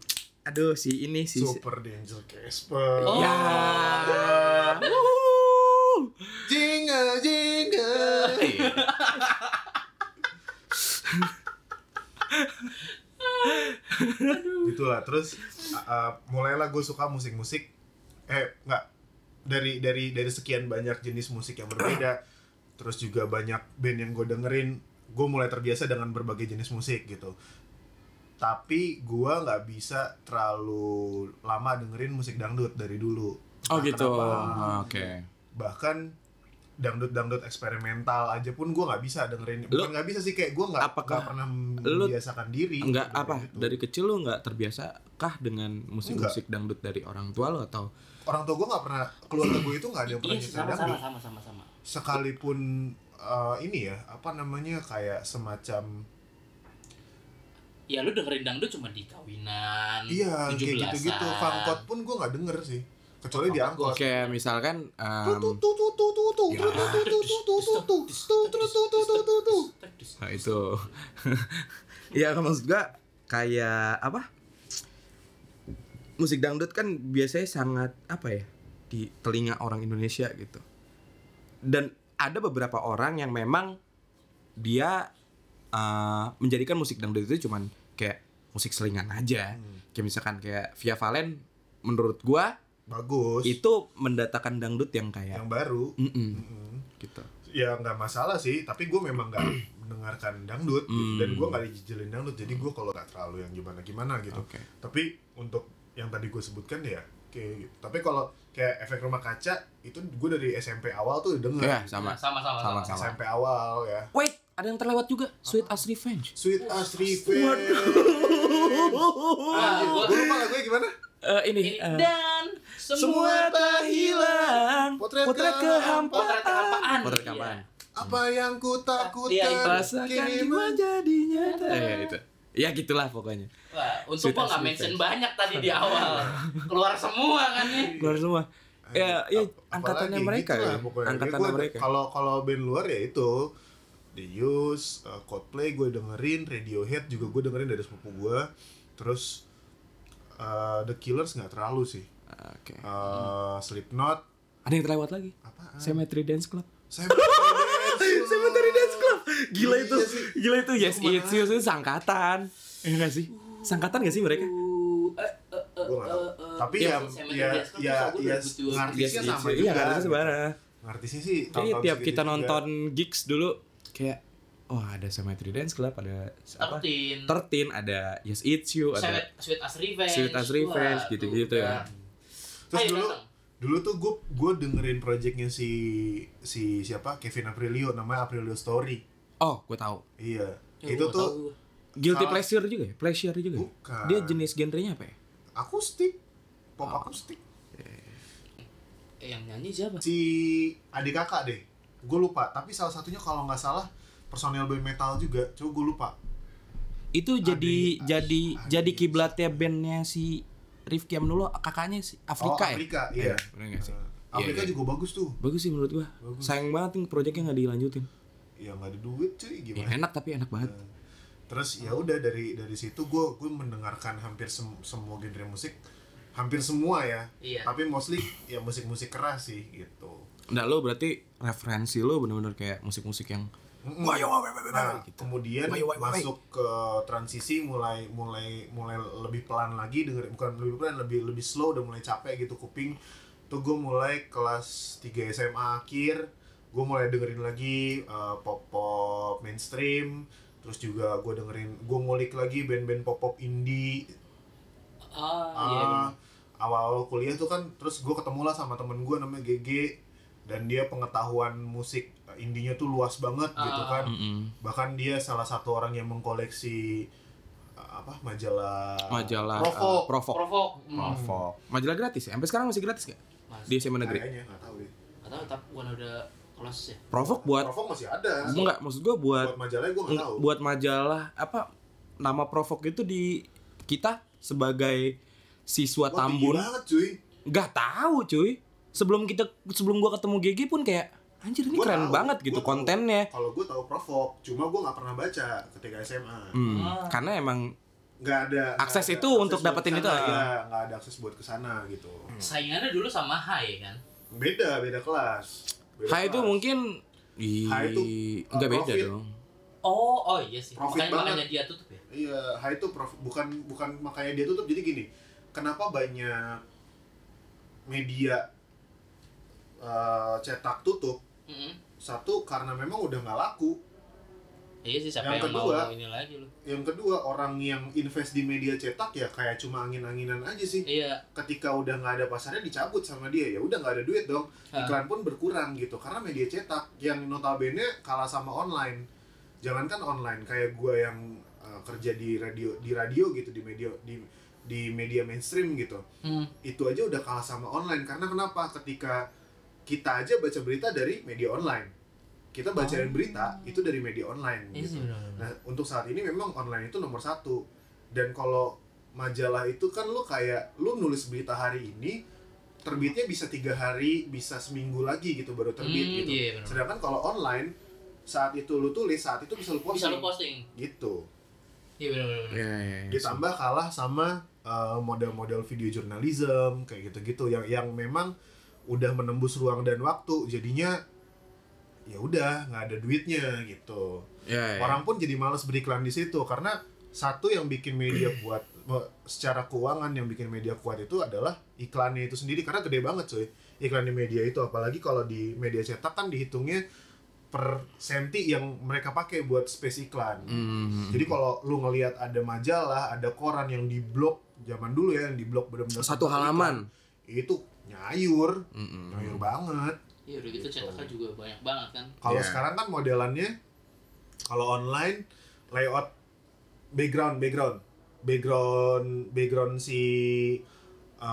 aduh si ini si Super Danger Casper Oh. Ya. Wuhu. jingle jingle gitulah terus uh, mulailah gue suka musik-musik eh nggak dari dari dari sekian banyak jenis musik yang berbeda terus juga banyak band yang gue dengerin gue mulai terbiasa dengan berbagai jenis musik gitu tapi gue nggak bisa terlalu lama dengerin musik dangdut dari dulu Oh Entah gitu. kenapa. Oke. bahkan dangdut dangdut eksperimental aja pun gue nggak bisa dengerin bukan nggak bisa sih kayak gue nggak Apakah nggak pernah lu- membiasakan diri Enggak untuk apa gitu. dari kecil lu nggak terbiasa kah dengan musik-musik dangdut dari orang tua lo atau orang tua gue nggak pernah keluarga gue itu nggak ada yang pernah Iya, nyetel sama sama dangdut sama sama sama. sekalipun eh, ini ya apa namanya kayak semacam Ya lu dengerin dangdut cuma di kawinan. iya kayak 17-an. gitu-gitu fangkot pun gue nggak denger sih kecuali di angkot oke misalkan nah itu ya maksud gua kayak apa musik dangdut kan biasanya sangat apa ya di telinga orang Indonesia gitu dan ada beberapa orang yang memang dia uh, menjadikan musik dangdut itu cuman kayak musik selingan aja hmm. kayak misalkan kayak Via Valen menurut gua bagus itu mendatakan dangdut yang kayak yang baru Mm-mm, Mm-mm. gitu ya nggak masalah sih tapi gue memang nggak mendengarkan dangdut gitu. Hmm. dan gue nggak dijejelin dangdut jadi gue kalau nggak terlalu yang gimana gimana gitu Oke. tapi untuk yang tadi gue sebutkan ya kayak gitu. tapi kalau kayak efek rumah kaca itu gue dari SMP awal tuh udah denger ya gitu. sama Sama sama Sama, sama. sama. SMP awal ya Wait, ada yang terlewat juga. Sweet as Revenge. Sweet as Revenge Wah, gua- gue lupa lagunya gimana Eh ini, Ini eh, dan semua semua tak hilang. Potret Potret kehampaan. kehampaan. Potret kehampaan. Potret Iya. apa yang ku takutkan Iya, itu. Rasakan kini jiwa men- jadi nyata. Eh itu. Ya gitulah pokoknya. Wah, untuk gua nggak mention banyak tadi di awal. Keluar semua kan nih. Keluar semua. Ya, ya Ap- angkatannya mereka gitu ya. pokoknya. Ya, Angkatannya gua- mereka. Kalau kalau band luar ya itu The Used, uh, Coldplay gue dengerin, Radiohead juga gue dengerin dari sepupu gue. Terus uh, The Killers nggak terlalu sih. Oke. Uh, Slipknot Ada yang terlewat lagi. apa? Cemetery Dance Club. Cemetery Dance Club. Gila itu. Iya sih. Gila itu. Yes, Ke mana? it's you itu sangkatan. Iya enggak sih? Sangkatan gak sih mereka? Uh, eh, eh, eh, eh, eh, Tapi iya, ya ya Dance Club ya ya 2002. ngartisnya Yes, sama it's you. juga. Iya, ngartisnya sebenarnya. Ngartisnya sih Kayaknya tiap kita juga. nonton gigs dulu kayak oh ada Cemetery Dance Club, ada apa? Tertin. Ada Yes It's You, ada Sweet, as Revenge. Sweet as Revenge, gitu-gitu ya. Terus Ayo, dulu datang. dulu tuh gue gue dengerin projectnya si si siapa Kevin Aprilio namanya Aprilio Story Oh, gue tahu. iya Ya, itu tuh tahu. Guilty Salah- pleasure juga ya? Pleasure juga ya? Bukan. Dia jenis genrenya apa ya? akustik pop Oh. akustik Eh, yang nyanyi siapa? si adik kakak deh gue lupa tapi salah satunya kalau nggak salah personel band metal juga coba gue lupa Itu jadi Adi- jadi Adi- jadi Adi- kiblatnya bandnya si Rifki Amnulo kakaknya si Afrika oh, ya? Afrika iya bener nggak sih? Eh, Iya, Afrika iya. juga bagus tuh Bagus sih menurut gua. Bagus. Sayang banget nih proyeknya nggak dilanjutin. ya nggak ada duit cuy Ya, gimana enak tapi enak banget. Eh, terus ya udah dari dari situ gue gue mendengarkan hampir sem- semua genre musik hampir semua ya Iya. tapi mostly ya musik-musik keras sih gitu Nah lo berarti referensi lo bener-bener kayak musik-musik yang. Wah, ya, wah, wah, Nah, gitu. kemudian Wah, wah, wah, wah. masuk ke transisi mulai mulai mulai lebih pelan lagi dengerin bukan lebih pelan lebih lebih slow udah mulai capek gitu kuping tuh gue mulai kelas 3 SMA akhir gue mulai dengerin lagi pop pop mainstream terus juga gue dengerin gue ngulik lagi band-band pop pop indie Ah, Ah, iya awal-awal kuliah tuh kan terus gue ketemu lah sama temen gue namanya GG dan dia pengetahuan musik eh, indinya tuh luas banget gitu Ah. kan Mm-mm. bahkan dia salah satu orang yang mengkoleksi eh, apa majalah Majalah Provok eh, Provok. Provok. Hmm. Provok Majalah gratis ya? Sampai sekarang masih gratis gak? Mas, Di SMA negeri. kayaknya nggak tahu deh nggak tahu tapi bukan udah ya. Provok buat Provok masih ada enggak maksud gua buat buat majalahnya gue nggak tahu buat majalah apa nama Provok itu di kita sebagai siswa Wah, Tambun banget cuy nggak tahu cuy sebelum kita sebelum gua ketemu GG pun kayak anjir ini Gua keren tahu, banget gitu kontennya kalau gue tahu Provok cuma gue nggak pernah baca ketika SMA Hmm, Ah. karena emang nggak ada nggak Akses ada itu untuk buat dapetin itu, ke sana, ya nggak ada akses buat ke sana gitu Saingannya dulu sama Hai kan. beda beda kelas Beda Hai itu mungkin Hai itu, nggak uh, beda profit. dong Oh, oh iya sih. Profit makanya banget. makanya dia tutup ya. Iya, Hai itu prof, bukan bukan makanya dia tutup. Jadi gini, kenapa banyak media eh, cetak tutup? Mm-mm. Satu karena memang udah nggak laku. Iya sih siapa Yang yang, kedua- mau ini lagi lu. Yang kedua orang yang invest di media cetak ya kayak cuma angin-anginan aja sih. Iya. Ketika udah nggak ada pasarnya dicabut sama dia ya udah nggak ada duit dong. Ah. Iklan pun berkurang gitu karena media cetak yang notabene kalah sama online. Jangankan online kayak gua yang eh, kerja di radio di radio gitu di media di di media mainstream gitu. Hmm. itu aja udah kalah sama online karena kenapa ketika kita aja baca berita dari media online. Kita bacain berita itu dari media online Iya gitu. nah untuk saat ini memang online itu nomor satu. Dan kalau majalah itu kan lu kayak lu nulis berita hari ini terbitnya bisa tiga hari bisa seminggu lagi gitu baru terbit Hmm, gitu. Iya sedangkan kalau online saat itu lu tulis saat itu bisa lu posting. Bisa lu posting. gitu. Iya benar-benar. ya, ya, ya. ditambah kalah sama uh, model-model video journalism kayak gitu-gitu. Yang yang memang udah menembus ruang dan waktu jadinya ya udah nggak ada duitnya gitu Ya, ya. orang pun jadi males beriklan di situ karena satu yang bikin media kuat eh, secara keuangan yang bikin media kuat itu adalah iklannya itu sendiri karena gede banget cuy iklan di media itu apalagi kalau di media cetak kan dihitungnya per senti yang mereka pakai buat space iklan Hmm. jadi kalau lu ngelihat ada majalah, ada koran yang di blok zaman dulu ya, yang di blok benar-benar satu halaman iklan, itu nyayur, Mm-mm. nyayur banget. Iya udah gitu Gitu. cetaknya juga banyak banget kan. Kalau Iya. sekarang kan modelannya kalau online layout background background background background si eh,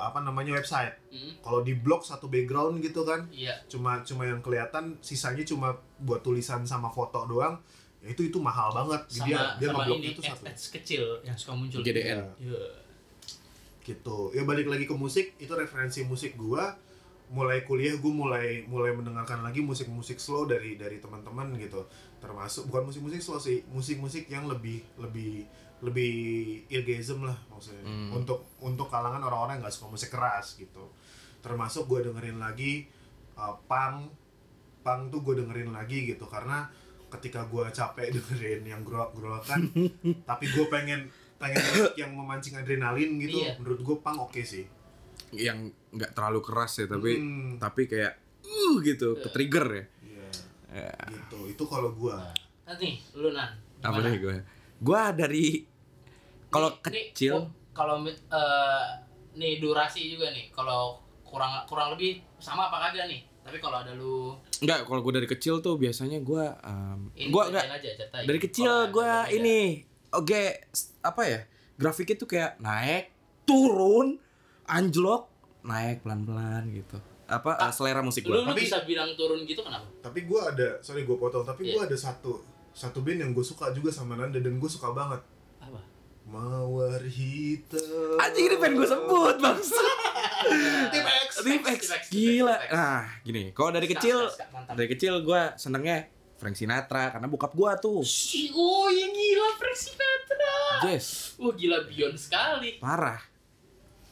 apa namanya website. Hmm. Kalau di blok satu background gitu kan, Iya. cuma cuma yang kelihatan sisanya cuma buat tulisan sama foto doang. Ya itu itu mahal banget. Sama dia dia sama ngebloknya itu satu. ads kecil yang suka muncul. GDN. Iya. Gitu. Ya balik lagi ke musik itu referensi musik gua. Mulai kuliah gua mulai mulai mendengarkan lagi musik-musik slow dari dari teman-teman gitu. Termasuk bukan musik-musik slow sih musik-musik yang lebih lebih lebih irgasm lah maksudnya. Hmm. untuk untuk kalangan orang-orang yang nggak suka musik keras gitu. Termasuk gua dengerin lagi uh, punk. Punk tuh gue dengerin lagi gitu karena ketika gua capek dengerin yang growak-growakan tapi gue pengen pengen musik yang memancing adrenalin gitu Iya. menurut gue punk oke sih yang nggak terlalu keras ya tapi Hmm, tapi kayak uh gitu ke trigger ya iya Ya. gitu itu kalau gua Nanti lu nan. apa nih gue gue dari kalau kecil oh, kalau eh, nih durasi juga nih. Kalau kurang kurang lebih sama apa kagak nih? Tapi kalau ada lu Enggak, kalau gue dari kecil tuh biasanya gue um, gue enggak aja dari kecil Kalau ada gue ini oke apa ya grafiknya tuh kayak naik turun anjlok naik pelan pelan gitu. Apa eh, selera musik gue lu Tapi- bisa bilang turun gitu kenapa? tapi gua ada sorry gue potong tapi Iya. gua ada satu satu band yang gue suka juga sama Nanda dan gue suka banget. Apa? mawar hitam. Anjing ini pengen gue sebut bangsa. Tim X. Tim X gila. Nah gini kalau dari kecil dari kecil gue senengnya Frank Sinatra karena bokap gue tuh. Si- Oh, yang gila Frank Sinatra. Jess Wah, gila beyond sekali. parah.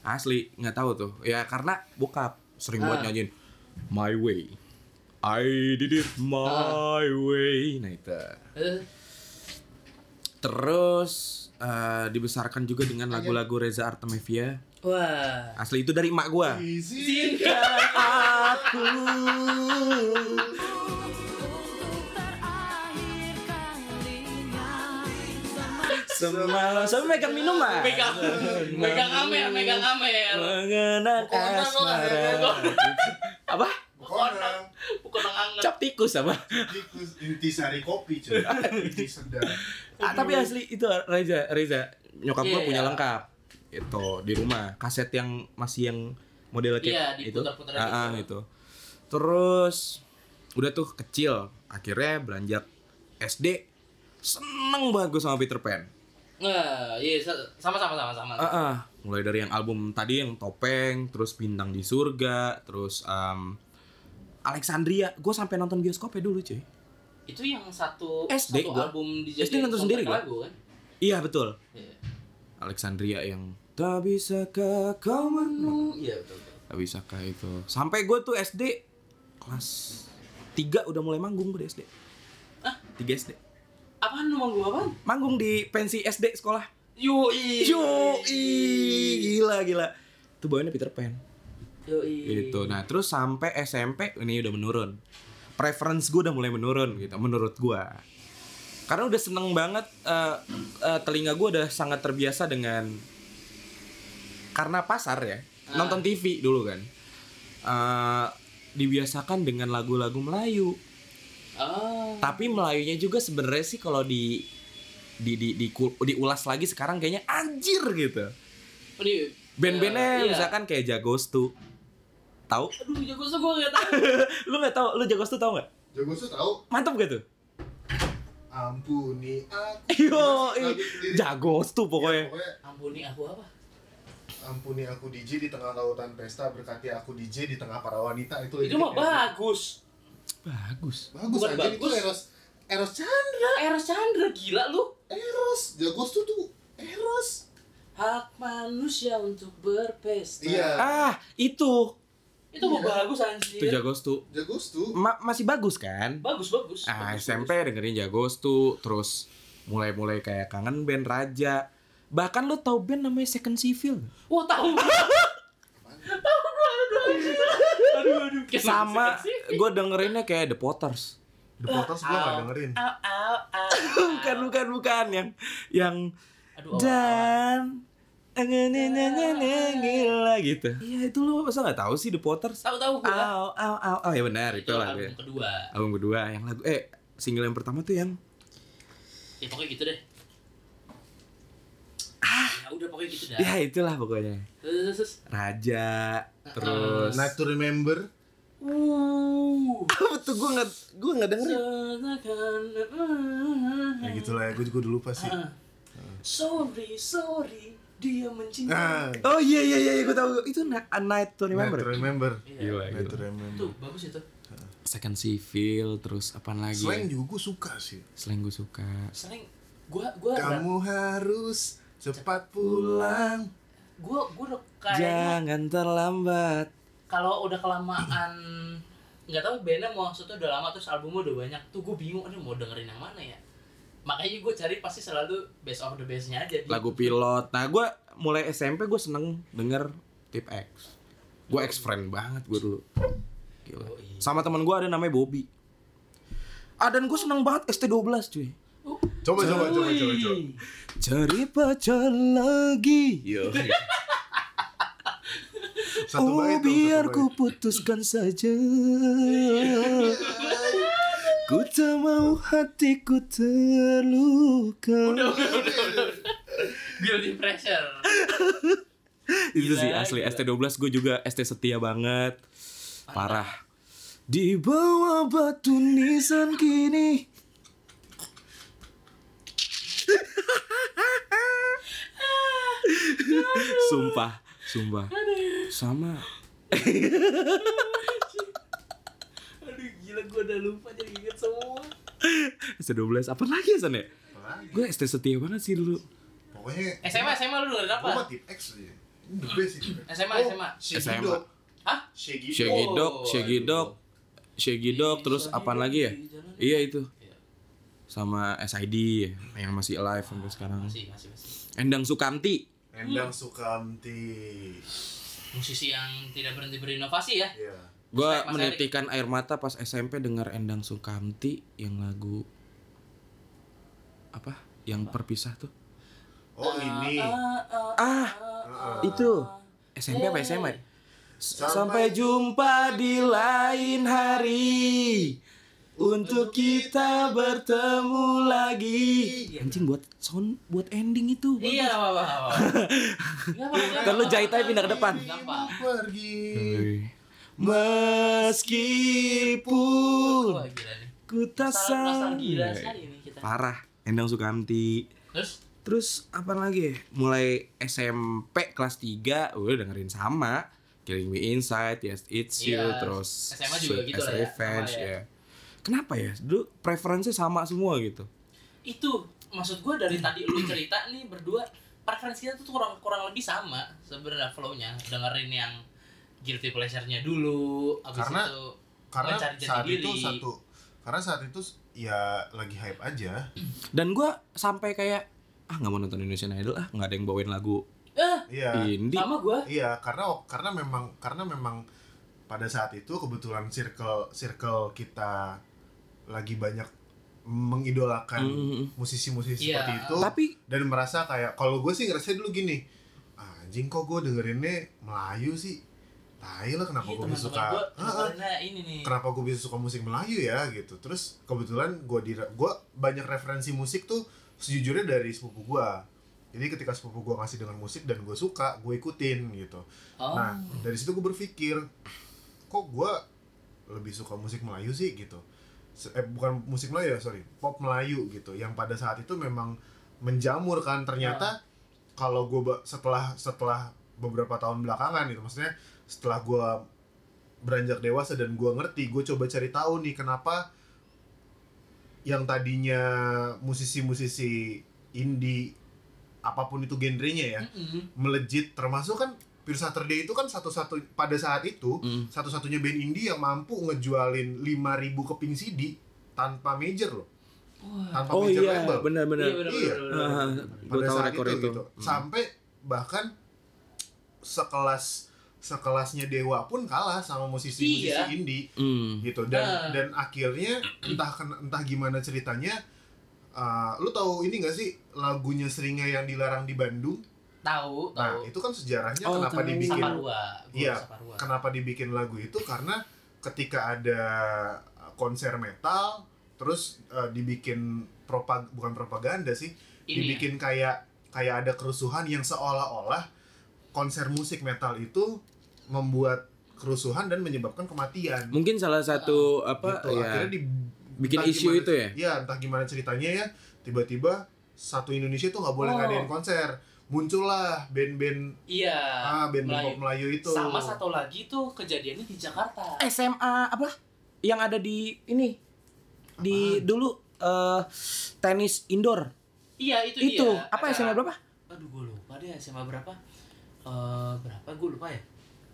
Asli nggak tahu tuh. Ya karena bokap sering buat Ah. nyanyiin my way I did it my way. Nah itu. Eh, terus eh, dibesarkan juga dengan lagu-lagu Reza Artamevia. Wah. asli itu dari emak gua. Izinkan aku semalam sampai megang minuman Megang, megang amer, megang amer. mengenang asmara. orang, apa? Konang, Bukan orang anget. cap tikus apa? Tikus, intisari kopi cuy. Inti sedap. ah, tapi asli itu Reza Reza nyokap gue Iya, punya iya. lengkap. Itu di rumah. Kaset yang masih yang model kayak Iya, itu. Ah, ah, gitu. itu terus udah tuh kecil akhirnya beranjak SD seneng banget gue sama Peter Pan Nah, iya sa- sama sama sama sama. Ah, ah. mulai dari yang album tadi yang topeng terus bintang di surga terus em, Alexandria gue sampai nonton bioskopnya dulu cuy Itu yang satu SD satu gua. album SD dijadiin nonton sendiri lagu kan. iya betul Iya. Alexandria yang tak bisakah kau menung Iya betul. betul. tak bisakah itu sampai gue tuh SD kelas 3 udah mulai manggung gue di SD Hah? 3 SD Apaan lu manggung apaan? manggung di pensi SD sekolah Yoi. Yoi, gila gila. Itu bawaannya Peter Pan. Yoi. Gitu. Nah, terus sampai SMP ini udah menurun. Preference gue udah mulai menurun gitu menurut gue. Karena udah seneng banget eh, eh, telinga gue udah sangat terbiasa dengan karena pasar ya. Ah. Nonton TV dulu kan. Eh, dibiasakan dengan lagu-lagu Melayu. Ah. Tapi Melayunya juga sebenarnya sih kalau di di di, di diulas lagi sekarang kayaknya anjir gitu. Oh, Band-bandnya iya. misalkan kayak Jagos tuh. Tahu? Aduh, jago so gue gak tau. lu nggak tahu? Lu Jagos tuh tahu nggak? Jago tuh tahu. Mantap gak tuh? Ampuni aku. Yo, Lagu sendiri. Jagos tuh Ya, pokoknya. pokoknya Ampuni aku apa? ampuni aku DJ di tengah lautan pesta berkati aku DJ di tengah para wanita itu Itu mah bagus. Bagus. bagus Bukan aja itu bagus. Eros Eros Chandra Eros Chandra gila lu. Eros Jagos tuh tuh Eros Hak manusia untuk berpesta. Iya. Ah, itu. Itu mah Iya. bagus anjir. Itu Jagos tuh. Jagos tuh Ma- masih bagus kan? Bagus bagus. Ah, bagus, SMP dengerin Jagos tuh, terus mulai-mulai kayak kangen band Raja. Bahkan lu tau band namanya Second Civil? bagus. Wah tahu gua aduh anjir. Aduh aduh. Sama gue dengerinnya kayak The Potters. The Potters gua gak dengerin Au au au. bukan, bukan, bukan yang yang Aduh. dan gila gitu. Iya itu lu masa nggak tahu sih The Potters? Tahu tahu gua. Au au au au ya benar itu Itu lagu. album kedua. Album kedua yang lagu eh single yang pertama tuh yang Ya pokoknya gitu deh. Ah, ya udah pokoknya gitu dah. ya itulah pokoknya. Raja terus Night to Remember Uh. apa tuh gue nggak gue nggak dengerin. ya gitulah ya gue juga udah lupa sih Ah. Sorry, sorry, dia mencintai. ah Oh iya iya iya gue tahu itu Na- A Night to Remember. Night to Remember Gila, Night to. Remember Tuh, bagus itu. Second Civil terus apaan lagi? Slang juga gue suka sih Slang gue suka. Sering gua gua Kamu harus cepat pulang gua gua udah kayaknya Jangan terlambat. Kalau udah kelamaan nggak tahu bandnya mau maksudnya udah lama terus albumnya udah banyak tuh gue bingung aduh mau dengerin yang mana ya makanya gue cari pasti selalu best of the bestnya aja gitu. Lagu pilot. Nah gue mulai SMP gue seneng denger Tip X. Gue ex friend banget gue dulu. Gila. Yoi. Sama teman gue ada namanya Bobby. Ah dan gue seneng banget ST12 cuy. coba coba coba Wih. coba coba Cari pacar lagi. Yo. satu oh bait biar satu ku bait. putuskan saja. ku tak mau hatiku terluka. guilty pressure Itu Gila, sih asli gila. ST12 gue juga ST setia banget. Parah. Di bawah batu nisan kini. sumpah, sumpah. Sama aduh gila gue udah lupa jadi inget semua ST12 apa lagi ya San ya? Gue ST setia banget sih dulu. pokoknya SMA SMA lu dengerin gue apa tip X aja Ini the best sih SMA, oh, SMA. SMA. Dog Hah? Dog, Shaggy Dog, terus hidup lagi ya? Iya itu. Iya. Sama SID yang masih alive sampai sekarang. masih masih masih Endang Sukamti. Endang Sukamti musisi yang tidak berhenti berinovasi ya Iya Gue Mas Erik. menitikan air mata pas SMP dengar Endang Sukamti yang lagu apa? Yang perpisah tuh. Oh ini. Ah, itu SMP apa SMA? ya? Sampai jumpa di lain hari untuk kita bertemu lagi. Anjing buat sound buat ending itu. Iya, apa apa. Ntar lu jahit aja pindah ke depan. Gampang. Pergi. Meskipun ku tak. Parah, Endang Sukamti. Terus Terus apa lagi? ya? Mulai SMP kelas 3 udah dengerin sama Killing Me Inside, Yes It's You, Iya, terus SMA juga Sweet gitu lah ya, Revenge sama ya. Kenapa ya? Dulu preferensinya sama semua gitu. itu maksud gue dari tadi lu cerita nih berdua preferensi kita tuh kurang kurang lebih sama sebenarnya flow-nya dengerin yang guilty pleasure-nya dulu abis Karena- itu Karena mencari jati saat itu diri. satu. Karena saat itu ya lagi hype aja. Dan gua sampai kayak ah nggak mau nonton Indonesian Idol ah nggak ada yang bawain lagu eh Iya. indie. sama gue Iya, karena karena memang karena memang pada saat itu kebetulan circle circle kita lagi banyak mengidolakan Mm. musisi-musisi Iya. seperti itu Tapi dan merasa kayak kalau gue sih ngerasa dulu gini anjing kok gue dengerinnya Melayu sih? Tai lah kenapa Iya, gue bisa suka Ah, dengerinnya ini nih. Kenapa gue bisa suka musik Melayu ya gitu. Terus kebetulan gue di gue banyak referensi musik tuh sejujurnya dari sepupu gue jadi ketika sepupu gue ngasih dengan musik dan gue suka gue ikutin gitu. Oh. Nah, dari situ gue berpikir, kok gue lebih suka musik Melayu sih? Gitu. Eh, bukan musik Melayu ya, sorry, pop Melayu gitu. Yang pada saat itu memang menjamur kan. Ternyata kalau gue setelah setelah beberapa tahun belakangan gitu, maksudnya setelah gue beranjak dewasa dan gue ngerti, gue coba cari tahu nih kenapa yang tadinya musisi-musisi indie apa pun itu genrenya ya Mm-mm. melejit termasuk kan Pure Saturday itu kan satu-satu pada saat itu Mm. satu-satunya band indie yang mampu ngejualin 5000 keping CD tanpa major loh. Tanpa oh major iya label. benar-benar. Iya, bener, Iya. bener, bener, bener. Gua Pada tahu saat rekor itu, itu. gitu. Hmm. Sampai bahkan sekelas sekelasnya Dewa pun kalah sama musisi-musisi Iya. indie Hmm. gitu dan Ah. dan akhirnya entah entah gimana ceritanya uh, lu tahu ini gak sih lagunya Seringai yang dilarang di Bandung? Tahu Nah, tahu itu kan sejarahnya Oh, kenapa tahu. dibikin Saparua Iya, kenapa dibikin lagu itu karena ketika ada konser metal terus uh, dibikin propag bukan propaganda sih Ini ya. dibikin kayak kayak ada kerusuhan yang seolah-olah konser musik metal itu membuat kerusuhan dan menyebabkan kematian Mungkin salah satu apa gitu. ya akhirnya di bikin entah isu gimana- itu ya? Iya, entah gimana ceritanya ya tiba-tiba satu Indonesia tuh nggak boleh Oh. ngadain konser muncullah band-band iya ah band Melayu. pop Melayu itu sama satu lagi tuh kejadiannya di Jakarta SMA apa yang ada di ini di dulu eh, tenis indoor iya itu itu dia apa Ada- SMA berapa? aduh gue lupa deh SMA berapa Eh berapa gue lupa ya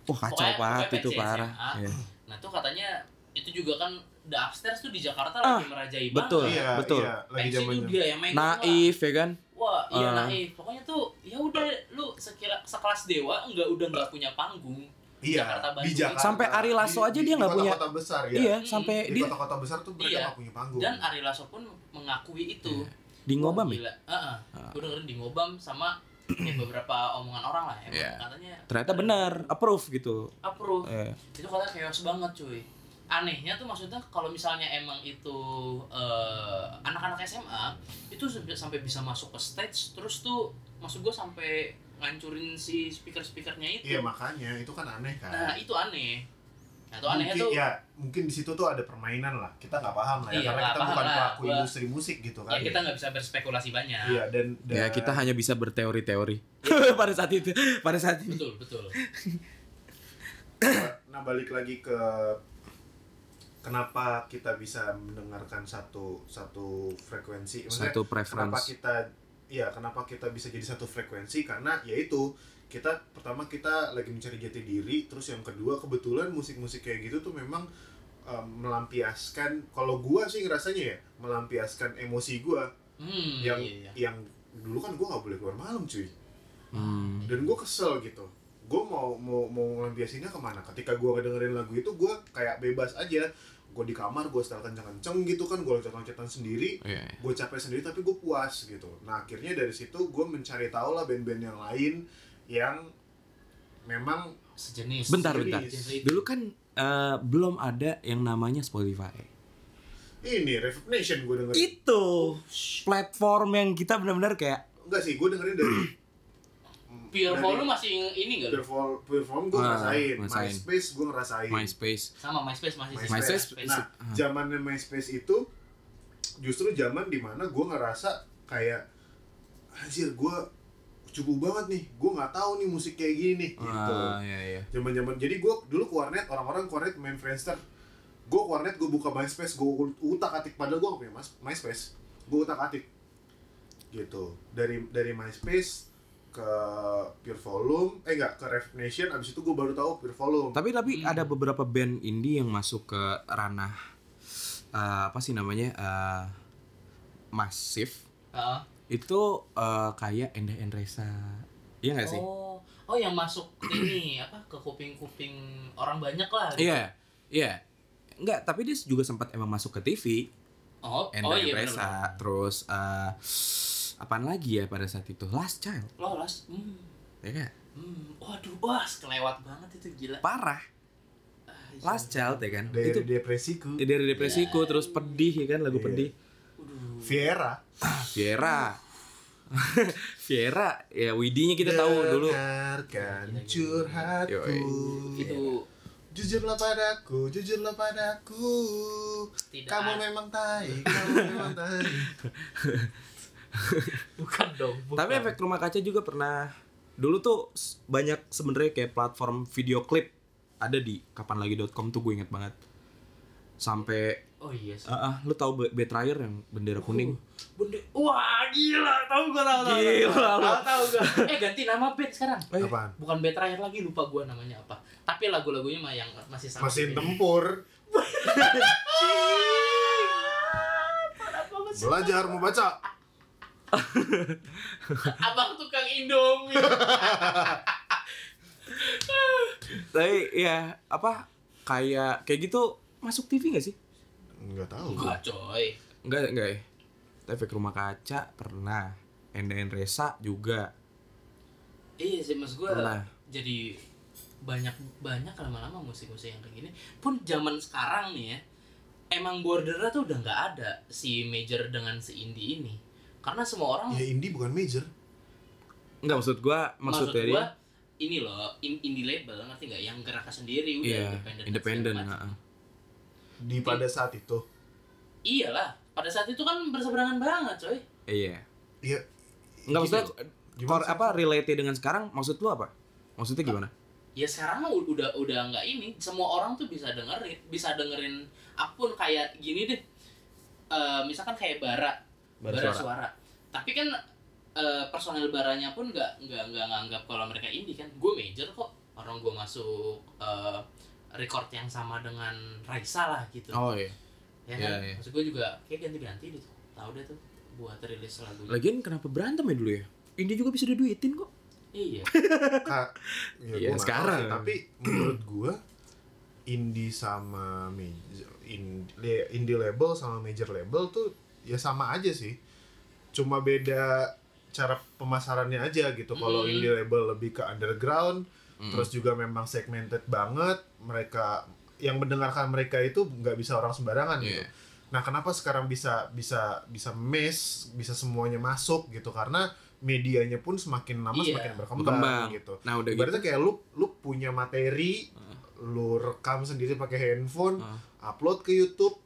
Wah kacau Pokoknya- banget pokoknya itu PCSMA. parah. Iya. nah tuh katanya itu juga kan The Upstairs tuh di Jakarta Ah, lagi merajai betul. banget iya Betul. iya lagi dia yang Naif ya kan? Wah iya Ah. naif pokoknya tuh ya udah lu sekira sekelas dewa nggak udah nggak punya panggung iya Jakarta, di Bandung. Jakarta Sampai Ari Lasso Di- aja di- dia di nggak punya- kota-kota besar ya Iya, Hmm. sampai di dia kota-kota besar tuh mereka Iya. nggak punya panggung dan Ari Lasso pun mengakui itu di ngobam Wah, ya? gila. Heeh. Gue dengerin di ngobam sama ya, beberapa omongan orang lah emang Iya. katanya Ternyata benar, approve gitu. approve Eh, itu katanya chaos banget cuy anehnya tuh maksudnya kalau misalnya emang itu eh, anak-anak SMA itu sampai- bisa masuk ke stage terus tuh maksud gue sampai ngancurin si speaker speakernya itu. Iya makanya itu kan aneh kan. Nah itu aneh. Nah itu anehnya mungkin tuh ya mungkin di situ tuh ada permainan lah. Kita nggak paham lah ya Iya, karena kita bukan lah. pelaku Gua- industri musik gitu kan ya kita nggak bisa berspekulasi banyak. Iya dan, dan ya kita hanya bisa berteori-teori. Pada saat itu, pada saat ini. betul betul. Nah balik lagi ke kenapa kita bisa mendengarkan satu satu frekuensi Maksudnya, Satu kenapa preference. kita ya kenapa kita bisa jadi satu frekuensi karena yaitu kita pertama kita lagi mencari jati diri terus yang kedua kebetulan musik-musik kayak gitu tuh memang um, melampiaskan kalau gua sih ngerasanya ya melampiaskan emosi gua hmm, yang iya, iya. yang dulu kan gua nggak boleh keluar malam cuy Hmm. dan gue kesel gitu gue mau mau mau ngelampiasinnya ke mana ketika gue ngedengerin lagu itu gue kayak bebas aja gue di kamar gue setel kenceng-kenceng gitu kan gue loncat-loncatan sendiri Iya. gue capek sendiri tapi gue puas gitu nah akhirnya dari situ gue mencari tahu lah band-band yang lain yang memang sejenis Bentar, Sejenis. bentar. Dulu kan eh, belum ada yang namanya Spotify. ini Reverb Nation gue dengerin Itu platform yang kita benar-benar kayak enggak sih gue dengerin dari Pure dari- Volume masih ini enggak Pure Vol Pure Volume gue Ah, ngerasain. ngerasain. MySpace gue ngerasain. MySpace. sama MySpace masih sih. MySpace, Nah, zamannya MySpace itu justru zaman di mana gue ngerasa kayak anjir gue cukup banget nih, gue nggak tahu nih musik kayak gini nih, gitu. Ah, iya iya. Zaman zaman jadi gue dulu ke warnet orang-orang ke warnet main Friendster, gue ke warnet gue buka MySpace gue utak atik padahal gue gak punya mas- MySpace, gue utak atik. Gitu. Dari dari MySpace ke Pure Volume, eh enggak ke Rev Nation, abis itu gue baru tahu Pure Volume. Tapi tapi ada beberapa band indie yang masuk ke ranah eh, apa sih namanya eh, masif Heeh. itu eh, kayak Endah Endresa. Iya gak sih? Oh, oh yang masuk ini apa ke kuping-kuping orang banyak lah. gitu. Iya, iya. Enggak, tapi dia juga sempat emang masuk ke TV. Oh, Endah oh iya benar. Endresa, terus eh apaan lagi ya pada saat itu? Last Child, Lo las. Hmm. ya kan? Hmm. Waduh, wah, kelewat banget itu gila. Parah. Ah, iya. Last Child ya kan? dari itu depresiku. dari depresiku terus pedih ya kan lagu Iya. pedih. Waduh. Viera. Viera. Viera, ya Widinya kita tahu dulu. Dengarkan Yoi. curhatku. Itu Jujurlah padaku, jujurlah padaku. Tidak Kamu memang tai, kamu memang tai. bukan dong. Bukan. Tapi efek rumah kaca juga pernah dulu tuh banyak sebenarnya kayak platform video klip ada di kapanlagi.com tuh gue inget banget. Sampai Oh iya. sih. ah ah, lu tahu Be- Betrayer yang bendera kuning? Bende. Wah, gila. Tahu gua tahu tahu. Gila, tahu, lu. tahu, tahu gua. Eh ganti nama band sekarang. Eh, Apaan? Bukan terakhir lagi lupa gua namanya apa. Tapi lagu-lagunya mah yang masih sama. Mesin Ini. tempur. Belajar membaca. Abang tukang Indomie. Tapi ya apa kayak kayak gitu masuk TV gak sih? Enggak tahu. Enggak, coy. Enggak enggak ya. Tapi efek rumah kaca pernah. Enda Endresa juga Iya sih mas gua pernah. jadi banyak banyak lama-lama musik-musik yang kayak gini pun zaman sekarang nih ya emang bordernya tuh udah nggak ada si major dengan si indie ini karena semua orang Ya indie bukan major. Enggak maksud gua maksud, maksud dari gua ini loh in- indie label ngerti nggak yang geraknya sendiri udah iya independen independen. heeh. Di pada saat itu. iyalah pada saat itu kan berseberangan banget coy Iya. Iya. Enggak maksudnya Gimana kor, sih? apa relate dengan sekarang maksud lu apa? Maksudnya gimana? ya sekarang mah udah udah nggak ini semua orang tuh bisa dengerin bisa dengerin apa pun kayak gini deh Eh, misalkan kayak bara Bara bara, suara. suara. tapi kan eh, personel baranya pun nggak nggak nggak nganggap kalau mereka indie kan gue major kok orang gue masuk eh, record yang sama dengan Raisa lah gitu Oh iya. ya iya, kan iya. maksud gue juga kayak ganti-ganti tuh tahu deh tuh buat rilis lagu Lagian kenapa berantem ya dulu ya? Indie juga bisa diduitin kok. iya Kak, ya Iya, sekarang. sih, tapi menurut gua indie sama major indie, indie label sama major label tuh ya sama aja sih. Cuma beda cara pemasarannya aja gitu. Kalau Mm. indie label lebih ke underground, Mm. terus juga memang segmented banget. Mereka yang mendengarkan mereka itu nggak bisa orang sembarangan gitu. Iya. Nah, kenapa sekarang bisa bisa bisa mes, bisa semuanya masuk gitu? Karena medianya pun semakin lama Iya. semakin berkembang, Berkembang. gitu. Nah, udah gitu. Ibaratnya kayak lu lu punya materi, lu rekam sendiri pakai handphone, Ah. upload ke YouTube,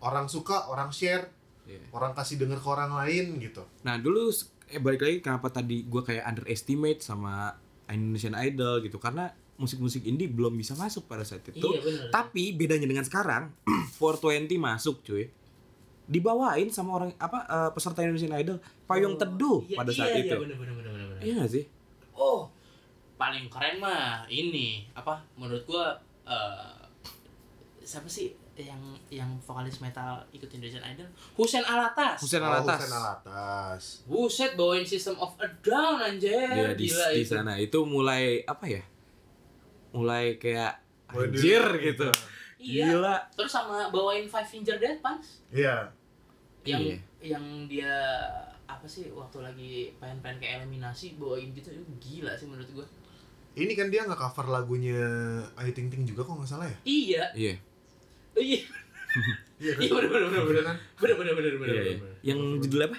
orang suka, orang share, Iya. orang kasih denger ke orang lain gitu. Nah, dulu eh balik lagi kenapa tadi gua kayak underestimate sama Indonesian Idol gitu karena musik-musik indie belum bisa masuk pada saat itu. Iya, bener. Tapi bedanya dengan sekarang, 420 masuk, cuy. Dibawain sama orang apa eh, peserta Indonesian Idol payung Oh, teduh iya, pada iya, saat iya, itu. bener, bener, bener, bener, bener. Iya gak sih? Oh, paling keren mah ini apa? Menurut gua eh, siapa sih yang yang vokalis metal ikut Indonesian Idol? Husen Alatas. Husen Oh, Alatas. Husen Alatas. Buset bawain System of a Down anjir. Dia di, Gila di itu. sana itu mulai apa ya? Mulai kayak anjir gitu. Iya. Gila. Terus sama bawain Five Finger Death Punch Iya. yang Iya. yang dia apa sih waktu lagi pengen-pengen ke eliminasi bawain gitu itu gila sih menurut gua. Ini kan dia nggak cover lagunya Ayu Ting Ting juga kok nggak salah ya? Iya. Iya. Iya. Iya Iya bener bener bener bener kan? bener bener bener bener. Iya, iya. Yang judulnya apa?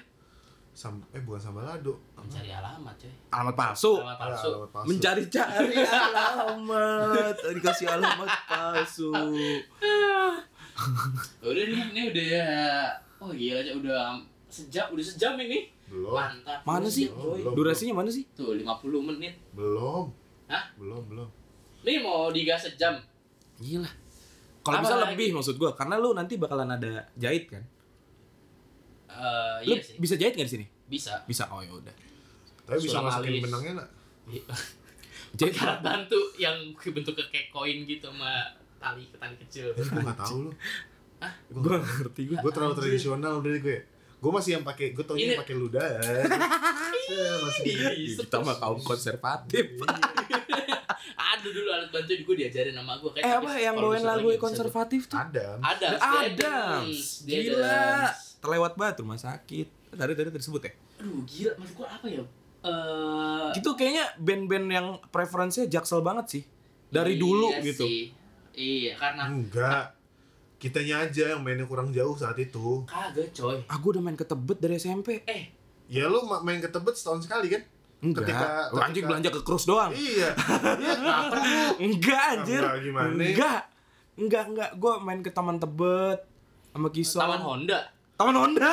Sam eh bukan Sambalado. Mencari alamat coy. Alamat palsu. Alamat palsu. alamat palsu. Mencari-cari alamat. Dikasih alamat palsu. Udah nih, ini udah ya. Oh gila aja udah sejam, udah sejam ini. Belum. Mantap. Mana sih? Belum. Durasinya mana sih? Tuh 50 menit. Belum. Hah? Belum, belum. Nih mau digas sejam. Gila. Kalau bisa lagi? lebih maksud gua, karena lu nanti bakalan ada jahit kan. Eh Lu iya sih. bisa jahit nggak di sini? Bisa. Bisa. Oh ya udah. Tapi bisa Sulam masukin alis. benangnya nggak? Jahit Alat bantu yang bentuk kayak koin gitu sama tali tali kecil. Eh, gue nggak tahu loh. Hah? Gue ngerti gua. gue terlalu tradisional dari gue. Gue masih yang pakai, gue tau Ini- yang pakai ludah. Masih Ih, Kita mah kaum konservatif. Aduh dulu alat bantu gue diajarin sama gue kayak Eh apa yang bawain lagu bisa konservatif tuh? ada. tuh. Ada. The Adams. Gila. Terlewat banget rumah sakit. Tadi tadi tersebut ya. Aduh gila maksud gue apa ya? Eh Itu kayaknya band-band yang preferensinya jaksel banget sih. Dari dulu iya gitu. sih. Iya karena Enggak. Kitanya aja yang mainnya kurang jauh saat itu. kagak coy. Ah, gua udah main ke Tebet dari SMP. Eh Ya lu ma- main ke Tebet setahun sekali kan? Enggak. Ketika- anjing ketika- belanja ke cruise doang. Iya. Iya. Enggak anjir. Enggak, gimana? Enggak. Enggak, enggak. Gua main ke Taman Tebet sama Kiso. Taman Honda. Taman Honda.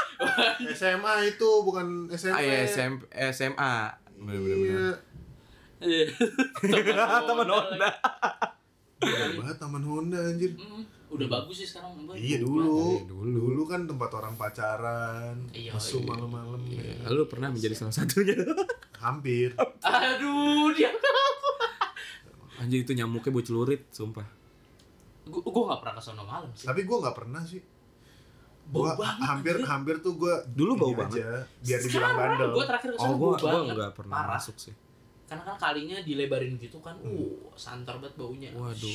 SMA itu bukan SMP. ah, iya, SMP, SMA. Bener, bener, bener. Iya. Taman Honda. Gila banget Taman Honda anjir. Hmm, udah bagus sih sekarang Boy. Iya dulu. Iya, dulu. Dulu kan tempat orang pacaran. Iya, Mesum iya. malam-malam. Iya, Lu pernah menjadi salah satunya. Hampir. Aduh dia. Anjir itu nyamuknya bocil lurit, sumpah. Gue gue gak pernah ke sono malam sih. Tapi gua nggak pernah sih. Bau Gua banget, hampir anjir. hampir tuh gua Dulu bau banget. aja, biar dibilang bandel. gue terakhir ke Oh, sono gua bau gua banget. enggak pernah Parah. masuk sih. Karena kan kalinya dilebarin gitu kan. Uh, santer banget baunya. Waduh.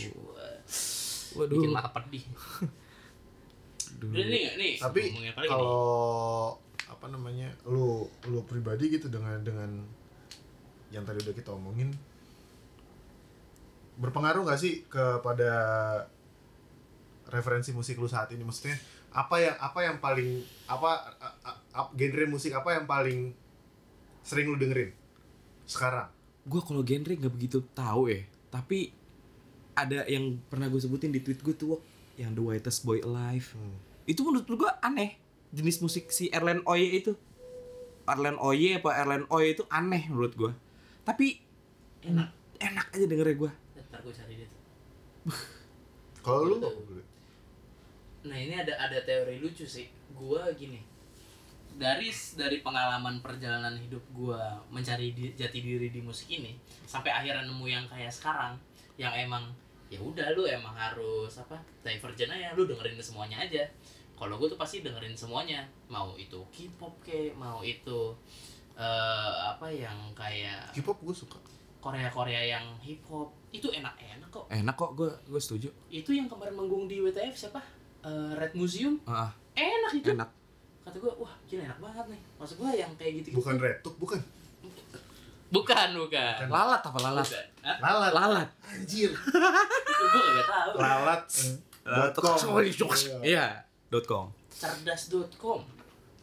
Waduh. Bikin mata pedih. Aduh. Udah nih nih. Tapi kalau apa namanya lu lu pribadi gitu dengan dengan yang tadi udah kita omongin berpengaruh nggak sih kepada referensi musik lu saat ini maksudnya apa yang apa yang paling apa a- a- a- genre musik apa yang paling sering lu dengerin sekarang gue kalau genre nggak begitu tahu ya tapi ada yang pernah gue sebutin di tweet gue tuh yang The Whitest Boy Alive Hmm. itu menurut gue aneh jenis musik si Erlen Oye itu Erlen Oye apa Erlen Oye itu aneh menurut gue tapi Enak. enak aja dengernya gue Ntar gue cari dia tuh. kalau lu Nah ini ada ada teori lucu sih. Gua gini. Dari dari pengalaman perjalanan hidup gua mencari di- jati diri di musik ini sampai akhirnya nemu yang kayak sekarang yang emang ya udah lu emang harus apa divergent aja lu dengerin semuanya aja. Kalau gue tuh pasti dengerin semuanya. Mau itu K-pop ke mau itu eh apa yang kayak K-pop gue suka. Korea Korea yang hip hop itu enak-enak kok. Enak kok gue gue setuju. Itu yang kemarin manggung di WTF siapa? Eh, Red Museum? Ah enak itu. Enak. Kata gue wah gila enak banget nih. Maksud gue yang kayak gitu bukan retuk bukan? Bukan bukan. Lalat apa lalat? Bukan. Lalat. Lalat. Anjir. Gue gak tahu. Lalat. Dot com. iya. Dot com. Cerdas.com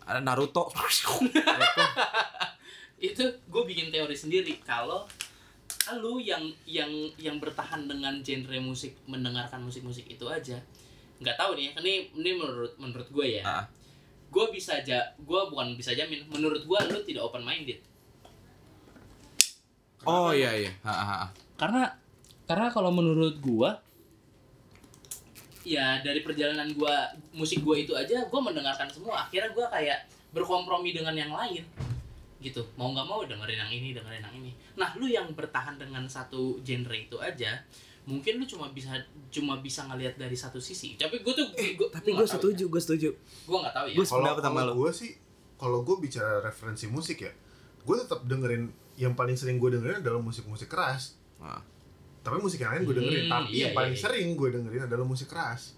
ada Naruto. Itu gue bikin teori sendiri. Kalau lu yang yang yang bertahan dengan genre musik mendengarkan musik-musik itu aja nggak tahu nih ini ini menurut menurut gue ya. Ah. gue bisa aja gue bukan bisa jamin menurut gue lu tidak open minded oh iya iya. Ha, ha, ha. karena karena kalau menurut gua ya dari perjalanan gua musik gua itu aja gua mendengarkan semua. Akhirnya gua kayak berkompromi dengan yang lain. Gitu. Mau nggak mau dengerin yang ini dengerin yang ini. Nah lu yang bertahan dengan satu genre itu aja mungkin lu cuma bisa cuma bisa ngelihat dari satu sisi. Tapi gua tuh gua, tapi gua gue setuju gue setuju ya. gua nggak tahu ya. Gua kalau gue sih kalau gue bicara referensi musik ya gue tetap dengerin yang paling sering gue dengerin adalah musik-musik keras Ah. tapi musik yang lain gue dengerin Hmm, tapi iya, yang paling iya. sering gue dengerin adalah musik keras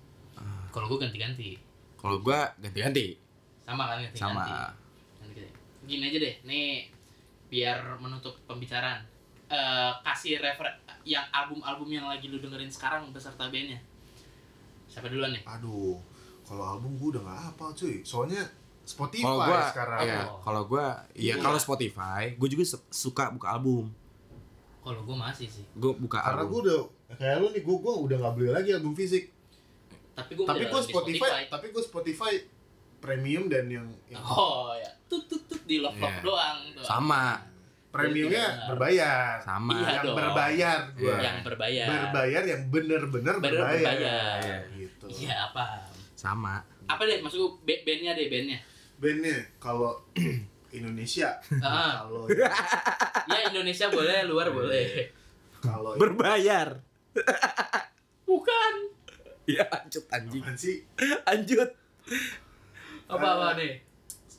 Kalau gue ganti-ganti. Kalau gua ganti-ganti. Sama kan ganti-ganti. Sama. Gini aja deh, nih biar menutup pembicaraan. Eh kasih refer yang album-album yang lagi lu dengerin sekarang beserta bandnya. Siapa duluan nih? aduh kalau album gue udah nggak hafal cuy soalnya Spotify Kalau gua sekarang ya, Oh. kalau gua ya Iya. kalau Spotify, gua juga suka buka album. Kalau gue masih sih. Gua buka karena album. gue udah kayak lu nih gue gue udah nggak beli lagi album fisik Tapi gue tapi gue Spotify, tapi gue Spotify premium dan yang, yang Oh ya, tut tut tut di love Iya. doang tuh. Sama, premiumnya Iya. berbayar sama. Iya yang dong. berbayar gue Iya. Yang berbayar. berbayar yang bener-bener Bener berbayar, berbayar. gitu Iya apa? Sama. Apa deh maksud gue ba- bandnya deh bandnya. Bandnya kalau Indonesia Ah. kalau Ya Indonesia boleh, luar boleh. kalau Berbayar. Bukan. Ya lanjut anjing. apaan sih Lanjut. Apa apa nih?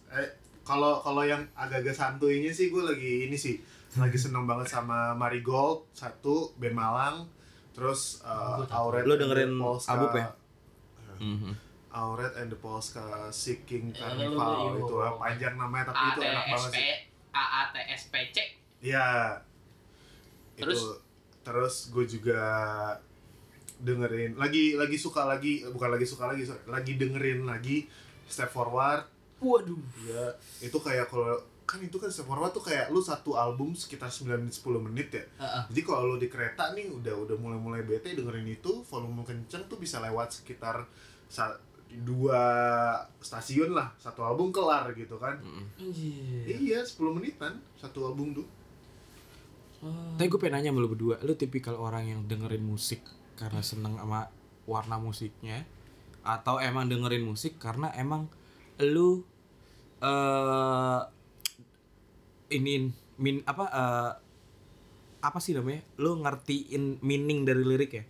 eh, kalau kalau yang agak-agak santuinya sih gue lagi ini sih lagi seneng banget sama Marigold satu band Malang terus uh. Auret Lu and the dengerin Polska- album ya? Mhm. Auret and the Polska Seeking Eh, Carnival itu ah, panjang namanya tapi itu enak banget sih AATSPC. Iya. Terus? Itu. terus gue juga dengerin lagi lagi suka lagi bukan lagi suka lagi lagi dengerin lagi Step Forward Waduh. ya itu kayak kalau kan itu kan Step Forward tuh kayak lu satu album sekitar 9 menit 10 menit ya Heeh. jadi kalau lu di kereta nih udah udah mulai mulai bete dengerin itu volume kenceng tuh bisa lewat sekitar dua stasiun lah satu album kelar gitu kan Anjir. iya 10 menitan satu album tuh Tapi gue pengen nanya sama lu berdua, lu tipikal orang yang dengerin musik karena seneng sama warna musiknya atau emang dengerin musik karena emang lu eh ini min apa eh, apa sih namanya? Lu ngertiin meaning dari lirik ya?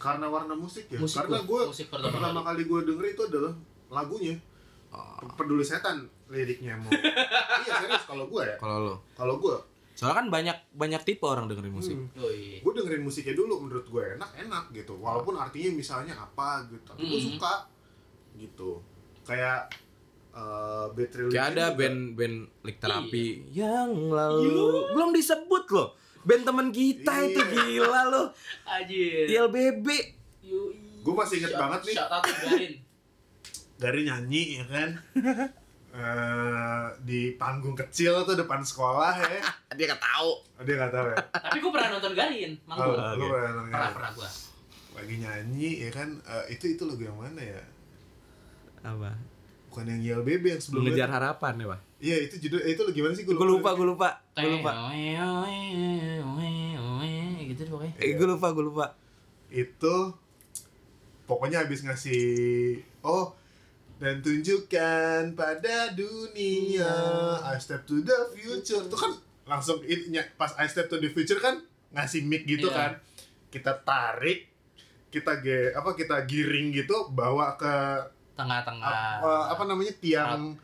Karena warna musik ya. Musik karena gua- gue pertama pertama kali gue denger itu adalah lagunya. Oh, peduli setan liriknya mau iya serius kalau gue ya. Kalau lu. kalau gue Soalnya kan banyak banyak tipe orang dengerin musik. Hmm. Yoi. gue dengerin musiknya dulu menurut gue enak enak gitu. Walaupun artinya misalnya apa gitu tapi gue Mm. suka gitu. Kayak uh, Kayak ada band-band lik terapi yang lalu. Belum disebut loh. Band temen kita Iya. itu gila loh. Anjir. ILBB. Gue masih inget Shout- banget nih. Shout out to Garin. dari nyanyi ya kan Eh, di panggung kecil tuh depan sekolah ya Dia gak tahu. Oh, dia nggak tahu ya Tapi gue pernah nonton Garin, oh, manggung. lu oke. pernah nonton Pernah nggak? pernah gue. lagi nyanyi ya kan Eh, itu itu lagu yang mana ya Apa? bukan yang Yel Baby yang sebelumnya Mengejar harapan ya, Pak. Iya itu judul itu lagu gimana sih Gue lupa, gue lupa. Gue lupa. Gitu deh pokoknya. Eh, gue lupa, gue lupa. itu pokoknya habis ngasih oh dan tunjukkan pada dunia I step to the future itu kan langsung pas I step to the future kan ngasih mic gitu Iya. kan kita tarik kita ge apa kita giring gitu bawa ke Tengah-tengah. apa, apa namanya tiang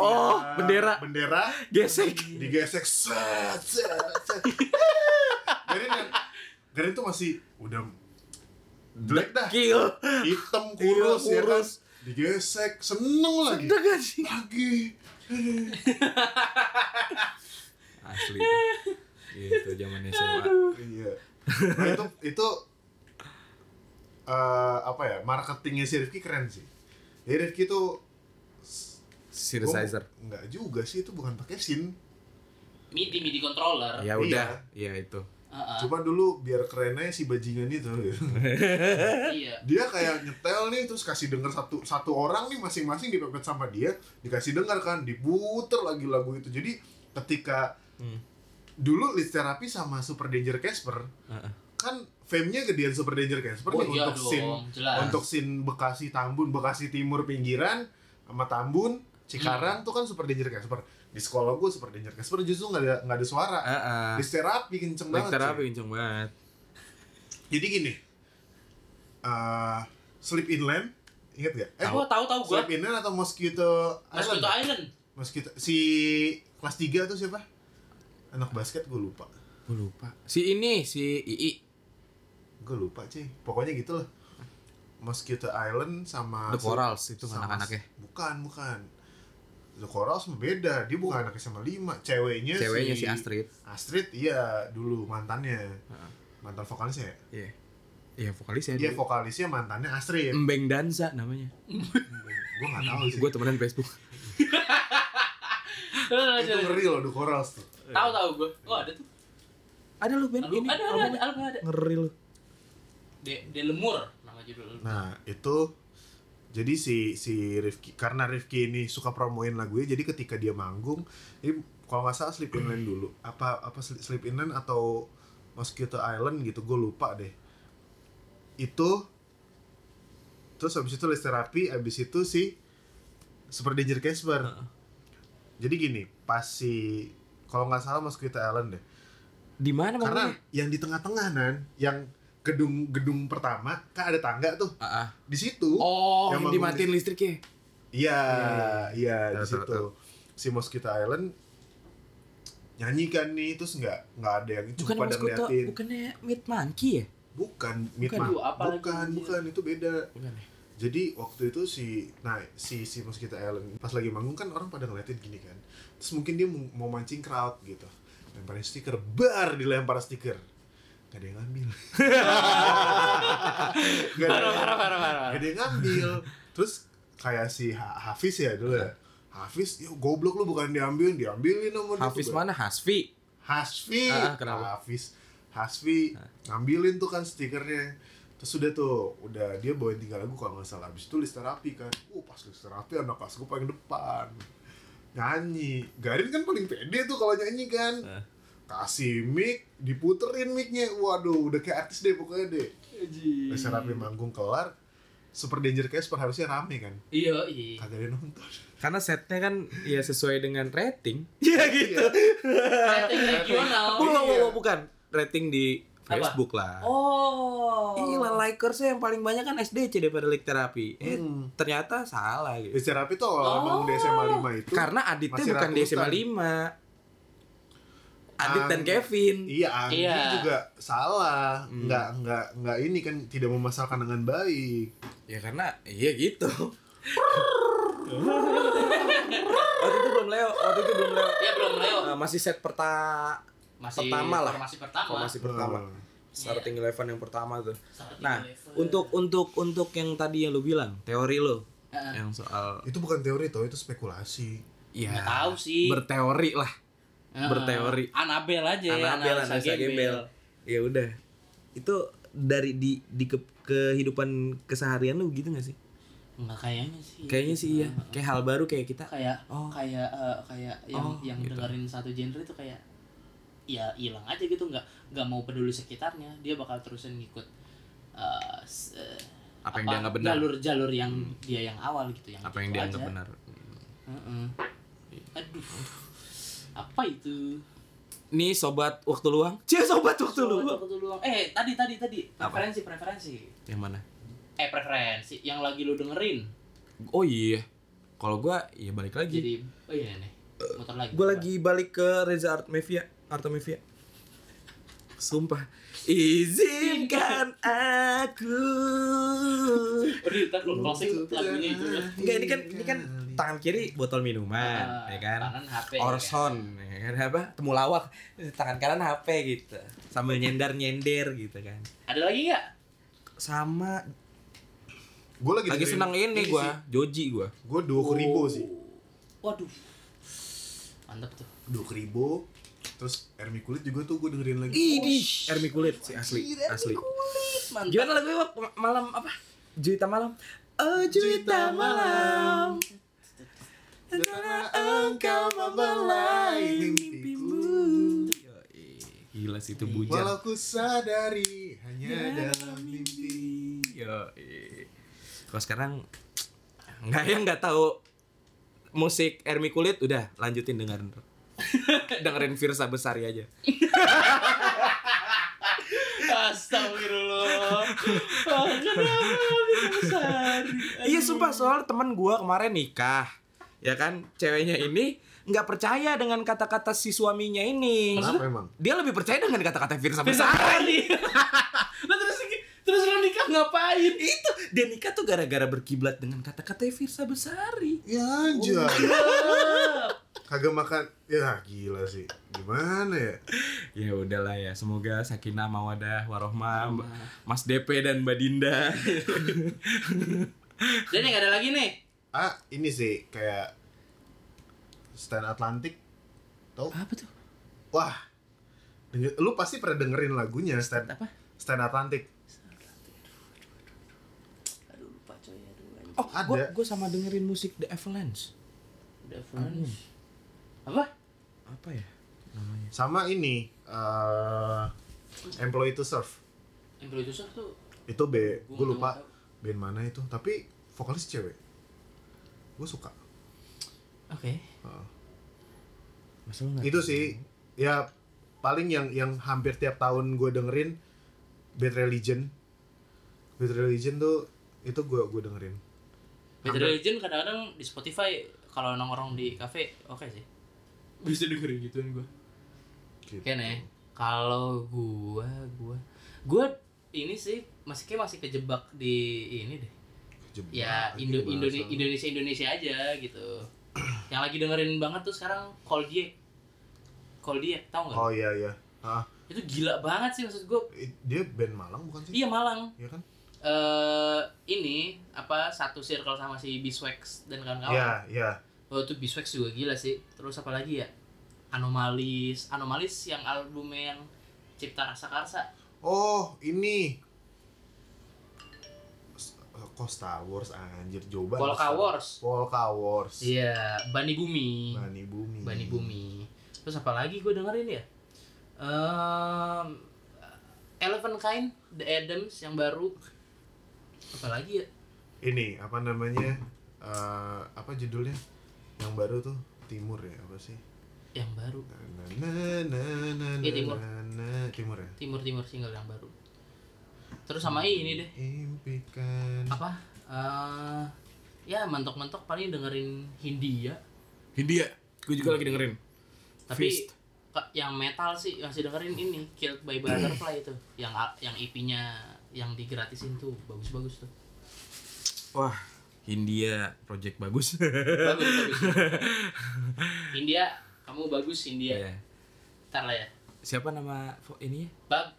Oh, tiang bendera. bendera Gesek. digesek set set set Garin yang Garin tuh masih udah jelek dah Kill. hitam kurus, Iya, ya kan kurus. digesek seneng lagi gak sih? lagi Asli. Gitu zamannya SMA. iya nah, itu itu eh, apa ya marketingnya si Rifki keren sih jadi Rifki tuh Synthesizer. gua- enggak juga sih itu bukan pakai sin MIDI MIDI controller. Ya udah, iya itu. Heeh. cuma dulu biar kerennya si bajingan itu Iya. dia kayak nyetel nih terus kasih denger satu satu orang nih masing-masing dipepet sama dia dikasih denger kan diputer lagi lagu itu jadi ketika Hmm. dulu Lit Therapy sama Super Danger Casper Heeh. kan fame-nya gedean Super Danger Casper Oh nih iya untuk dong, scene jelas. untuk scene Bekasi Tambun Bekasi Timur pinggiran sama Tambun Hmm. Cikarang tuh kan Super Danger Casper di sekolah gue Super Danger Casper justru nggak ada nggak ada suara Heeh. Lit Therapy kenceng Lik banget terapi kenceng banget. jadi gini eh Sleep Inland inget gak? Eh, Gua tahu tahu gua. Sleep Inland atau Mosquito Mosquito Island? Island. Mosquito si kelas 3 tuh siapa? Anak basket gue lupa. Gue lupa. Si ini, si II. gue lupa sih pokoknya gitu lah Mosquito Island sama The Corals itu sama- anak-anaknya. bukan bukan Corals mah beda dia bukan anak SMA 5 ceweknya Ceweknya si Astrid. Astrid iya dulu mantannya mantan vokalisnya ya Iya. Iya vokalisnya dia dia. vokalisnya mantannya Astrid Embeng Danza namanya. gue gak tahu sih Gue temenan Facebook. itu ngeri loh The Corals tuh Tahu tahu gue. Oh ada tuh. Ada lu Ben ini. ada ada ada album ada. Ngeri lu. De, de lemur nama judul. Nah itu jadi si si Rifki karena Rifki ini suka promoin lagunya jadi ketika dia manggung ini kalau nggak salah Sleep Inland dulu. Apa apa Sleep Inland atau Mosquito Island gitu gue lupa deh. Itu terus habis itu Les Therapy habis itu si Super Danger Casper. Jadi gini pas si kalau nggak salah Mosquito Island deh. Di mana karena yang di tengah-tengah nan yang gedung gedung pertama kan ada tangga tuh Ah, ah. di situ Oh, Yang yang dimatiin listriknya. iya iya Tahu, di tahu, situ tahu. si Mosquito Island nyanyi kan nih terus nggak nggak ada yang Bukan cuma pada Mosquito, ngeliatin bukannya Meat Monkey ya? bukan Meat Bukan. Lagi bukan anjir? bukan itu beda Bukan ya? jadi waktu itu si nah si si Mosquito Island pas lagi manggung kan orang pada ngeliatin gini kan terus mungkin dia mau, mau mancing crowd gitu lemparin stiker bar dilempar stiker gak ada yang ngambil gak ada, Parah parah parah parah. gak ada yang ngambil terus kayak si Ha- Hafiz ya dulu ya Hafiz, yo goblok lu bukan diambil, diambilin dia Hafiz mana? Hasfi. Hasfi, Ah, kenapa? Hafiz, Hasfi, ngambilin tuh kan stikernya. Terus udah tuh, udah dia bawain tiga lagu kalau nggak salah. Abis itu list terapi kan. Uh, pas list terapi anak kelas gue paling depan. Nyanyi. Garin kan paling pede tuh kalau nyanyi kan. Kasih mic, diputerin micnya. Waduh, udah kayak artis deh pokoknya deh. List terapi manggung kelar. Super Danger Casper harusnya rame kan. Iya iya. Kagak ada yang nonton. Karena setnya kan ya sesuai dengan rating. Iya gitu. Rating regional. Oh, Iya. bukan. Rating di Apa? Facebook lah. Oh. Gila, likersnya yang paling banyak kan SDC daripada Lik Terapi. Eh, Hmm. ternyata salah gitu. List terapi tuh awal bangun di SMA 5 itu. Karena Aditnya bukan di SMA ratusan. 5. Adit dan Kevin. Iya, Anggi Iya. juga salah. Hmm. Nggak, nggak, nggak ini kan tidak memasalkan dengan baik. Ya karena iya gitu. waktu itu belum Leo, waktu itu belum Leo. Ya belum Leo. Eh, masih set perta Masih pertama lah. Masih pertama. formasi pertama. Hmm. Starting eleven yang pertama tuh. Starting Nah, eleven. untuk untuk untuk yang tadi yang lu bilang, teori lo Heeh. yang soal Itu bukan teori toh, itu spekulasi. ya Nggak tahu sih. berteori lah. Heeh. berteori. Anabel aja. Anabel, analisa gembel. Ya udah. Itu dari di di ke, kehidupan keseharian lu gitu gak sih? Enggak kayaknya sih. Kayaknya sih iya. Kayak hal baru kayak kita. kayak Oh. kayak eh, kayak yang Oh, yang gitu. dengerin satu genre itu kayak ya hilang aja gitu nggak nggak mau peduli sekitarnya dia bakal terusin ngikut eh, eh, Apa yang dianggap benar. Hmm. jalur-jalur yang dia yang awal gitu yang Apa yang gitu dianggap aja. benar. Heeh. aduh apa itu Nih sobat waktu luang. Cie sobat waktu Sobat luang. waktu luang. eh tadi tadi tadi Apa? preferensi preferensi Yang mana? eh preferensi yang lagi lu dengerin Oh iya. Kalau gua ya balik lagi. jadi oh iya nih muter lagi Gue lagi balik ke Reza Artemevia, Artemevia. Sumpah. Izinkan aku. Closing lagunya itu kan. Enggak ini kan ini kan tangan kiri botol minuman, Ah, ya kan? kanan HP, Orson, ya kan apa? Temulawak. Tangan kanan HP gitu. Sambil nyender-nyender gitu kan. Ada lagi nggak? Sama Gue lagi, lagi senang ini gua, Joji gua. Gue dua ribu sih. Waduh. Mantap tuh. Dua ribu. Terus Ermi Kulit juga tuh gue dengerin lagi. Idih, Ermi Kulit si asli, asli. Mantap. Gimana lagu malam apa? Juwita malam. Oh Juwita malam. Karena engkau membelai mimpiku. Yoi, Gila sih itu bujang. Walau ku sadari hanya dalam mimpi. Yo, kalau sekarang nggak yang nggak tahu musik Ermi Kulit udah lanjutin dengerin dengerin Virsa Besari aja. Astagfirullah. Ah, Kenapa bisa besar? Iya sumpah soal teman gua kemarin nikah, ya kan ceweknya ini nggak percaya dengan kata-kata si suaminya ini. Kenapa emang? Dia lebih percaya dengan kata-kata Besar Besari. nih. Lah terus Terus lu nikah ngapain? Itu dia nikah tuh gara-gara berkiblat dengan kata-kata Firsa Besari. Ya aja. Kagak makan. Ya gila sih. Gimana ya? Ya udahlah ya, semoga sakinah mawadah warohmah Mas DP dan Mbak Dinda. Dan yang ada lagi nih. Ah, ini sih kayak Stand Atlantic. Tahu? Apa tuh? Wah. denger- lu pasti pernah dengerin lagunya Stand Apa? Stand Atlantic. Aduh lupa coy, aduh. Oh, Ada. gua, gua sama dengerin musik The Avalanche. Udah Apa? Apa ya namanya? Sama ini eh Employee to Serve. Perlu itu sah tuh. Itu B, Gua gue lupa band mana itu, tapi vokalis cewek. Gue suka. Oke. Lu nggak itu sih ya paling yang yang hampir tiap tahun gue dengerin Bad Religion Bad Religion tuh itu gue gue dengerin Bad Hampir- Religion kadang-kadang di Spotify kalau nongkrong di cafe oke sih. Bisa dengerin gituan gua. gitu. Nih. Kalau gua gua gua ini sih masih kayak masih kejebak di ini deh. Ya Indo bahasa. Indone- Indonesia Indonesia aja gitu. Yang lagi dengerin banget tuh sekarang Koldiek. Koldiek tau nggak? oh iya iya ah Itu gila banget sih maksud gua. i- dia band Malang bukan sih Iya Malang. Iya kan eh ini apa satu circle sama si Biswax dan kawan-kawan. iya iya Oh itu Biswax juga gila sih. Terus apa lagi ya? Anomalis, Anomalis yang albumnya yang Cipta Rasa Karsa. oh ini kok Star Wars anjir coba Polka Wars. Polka Wars Iya, Bani Bumi. Bani Bumi Bani Bumi. Terus apa lagi gue dengerin ya? Ehm Eleven Kind, The Adams yang baru. Apa lagi ya? ini apa namanya eh apa judulnya yang baru tuh Timur ya apa sih Yang baru. Na, na, na, na, Iya, Timur. na, na, Timur ya Timur Timur single yang baru. Terus sama ini deh. impikan Apa? eh ya mentok-mentok paling dengerin Hindia. Hindia. Gue juga lagi dengerin. Tapi Fist. yang metal sih masih dengerin ini Killed by Butterfly itu. Yang yang IP-nya yang digratisin tuh bagus-bagus tuh. Wah, Hindia project bagus. Bagus bagus. India, kamu bagus India. Iya. Ntar lah ya. Siapa nama ini? Bang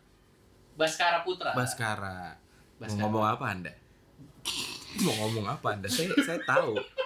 Baskara Putra. Baskara. Baskara. Mau ngomong apa Anda? Mau ngomong apa Anda? Saya saya tahu.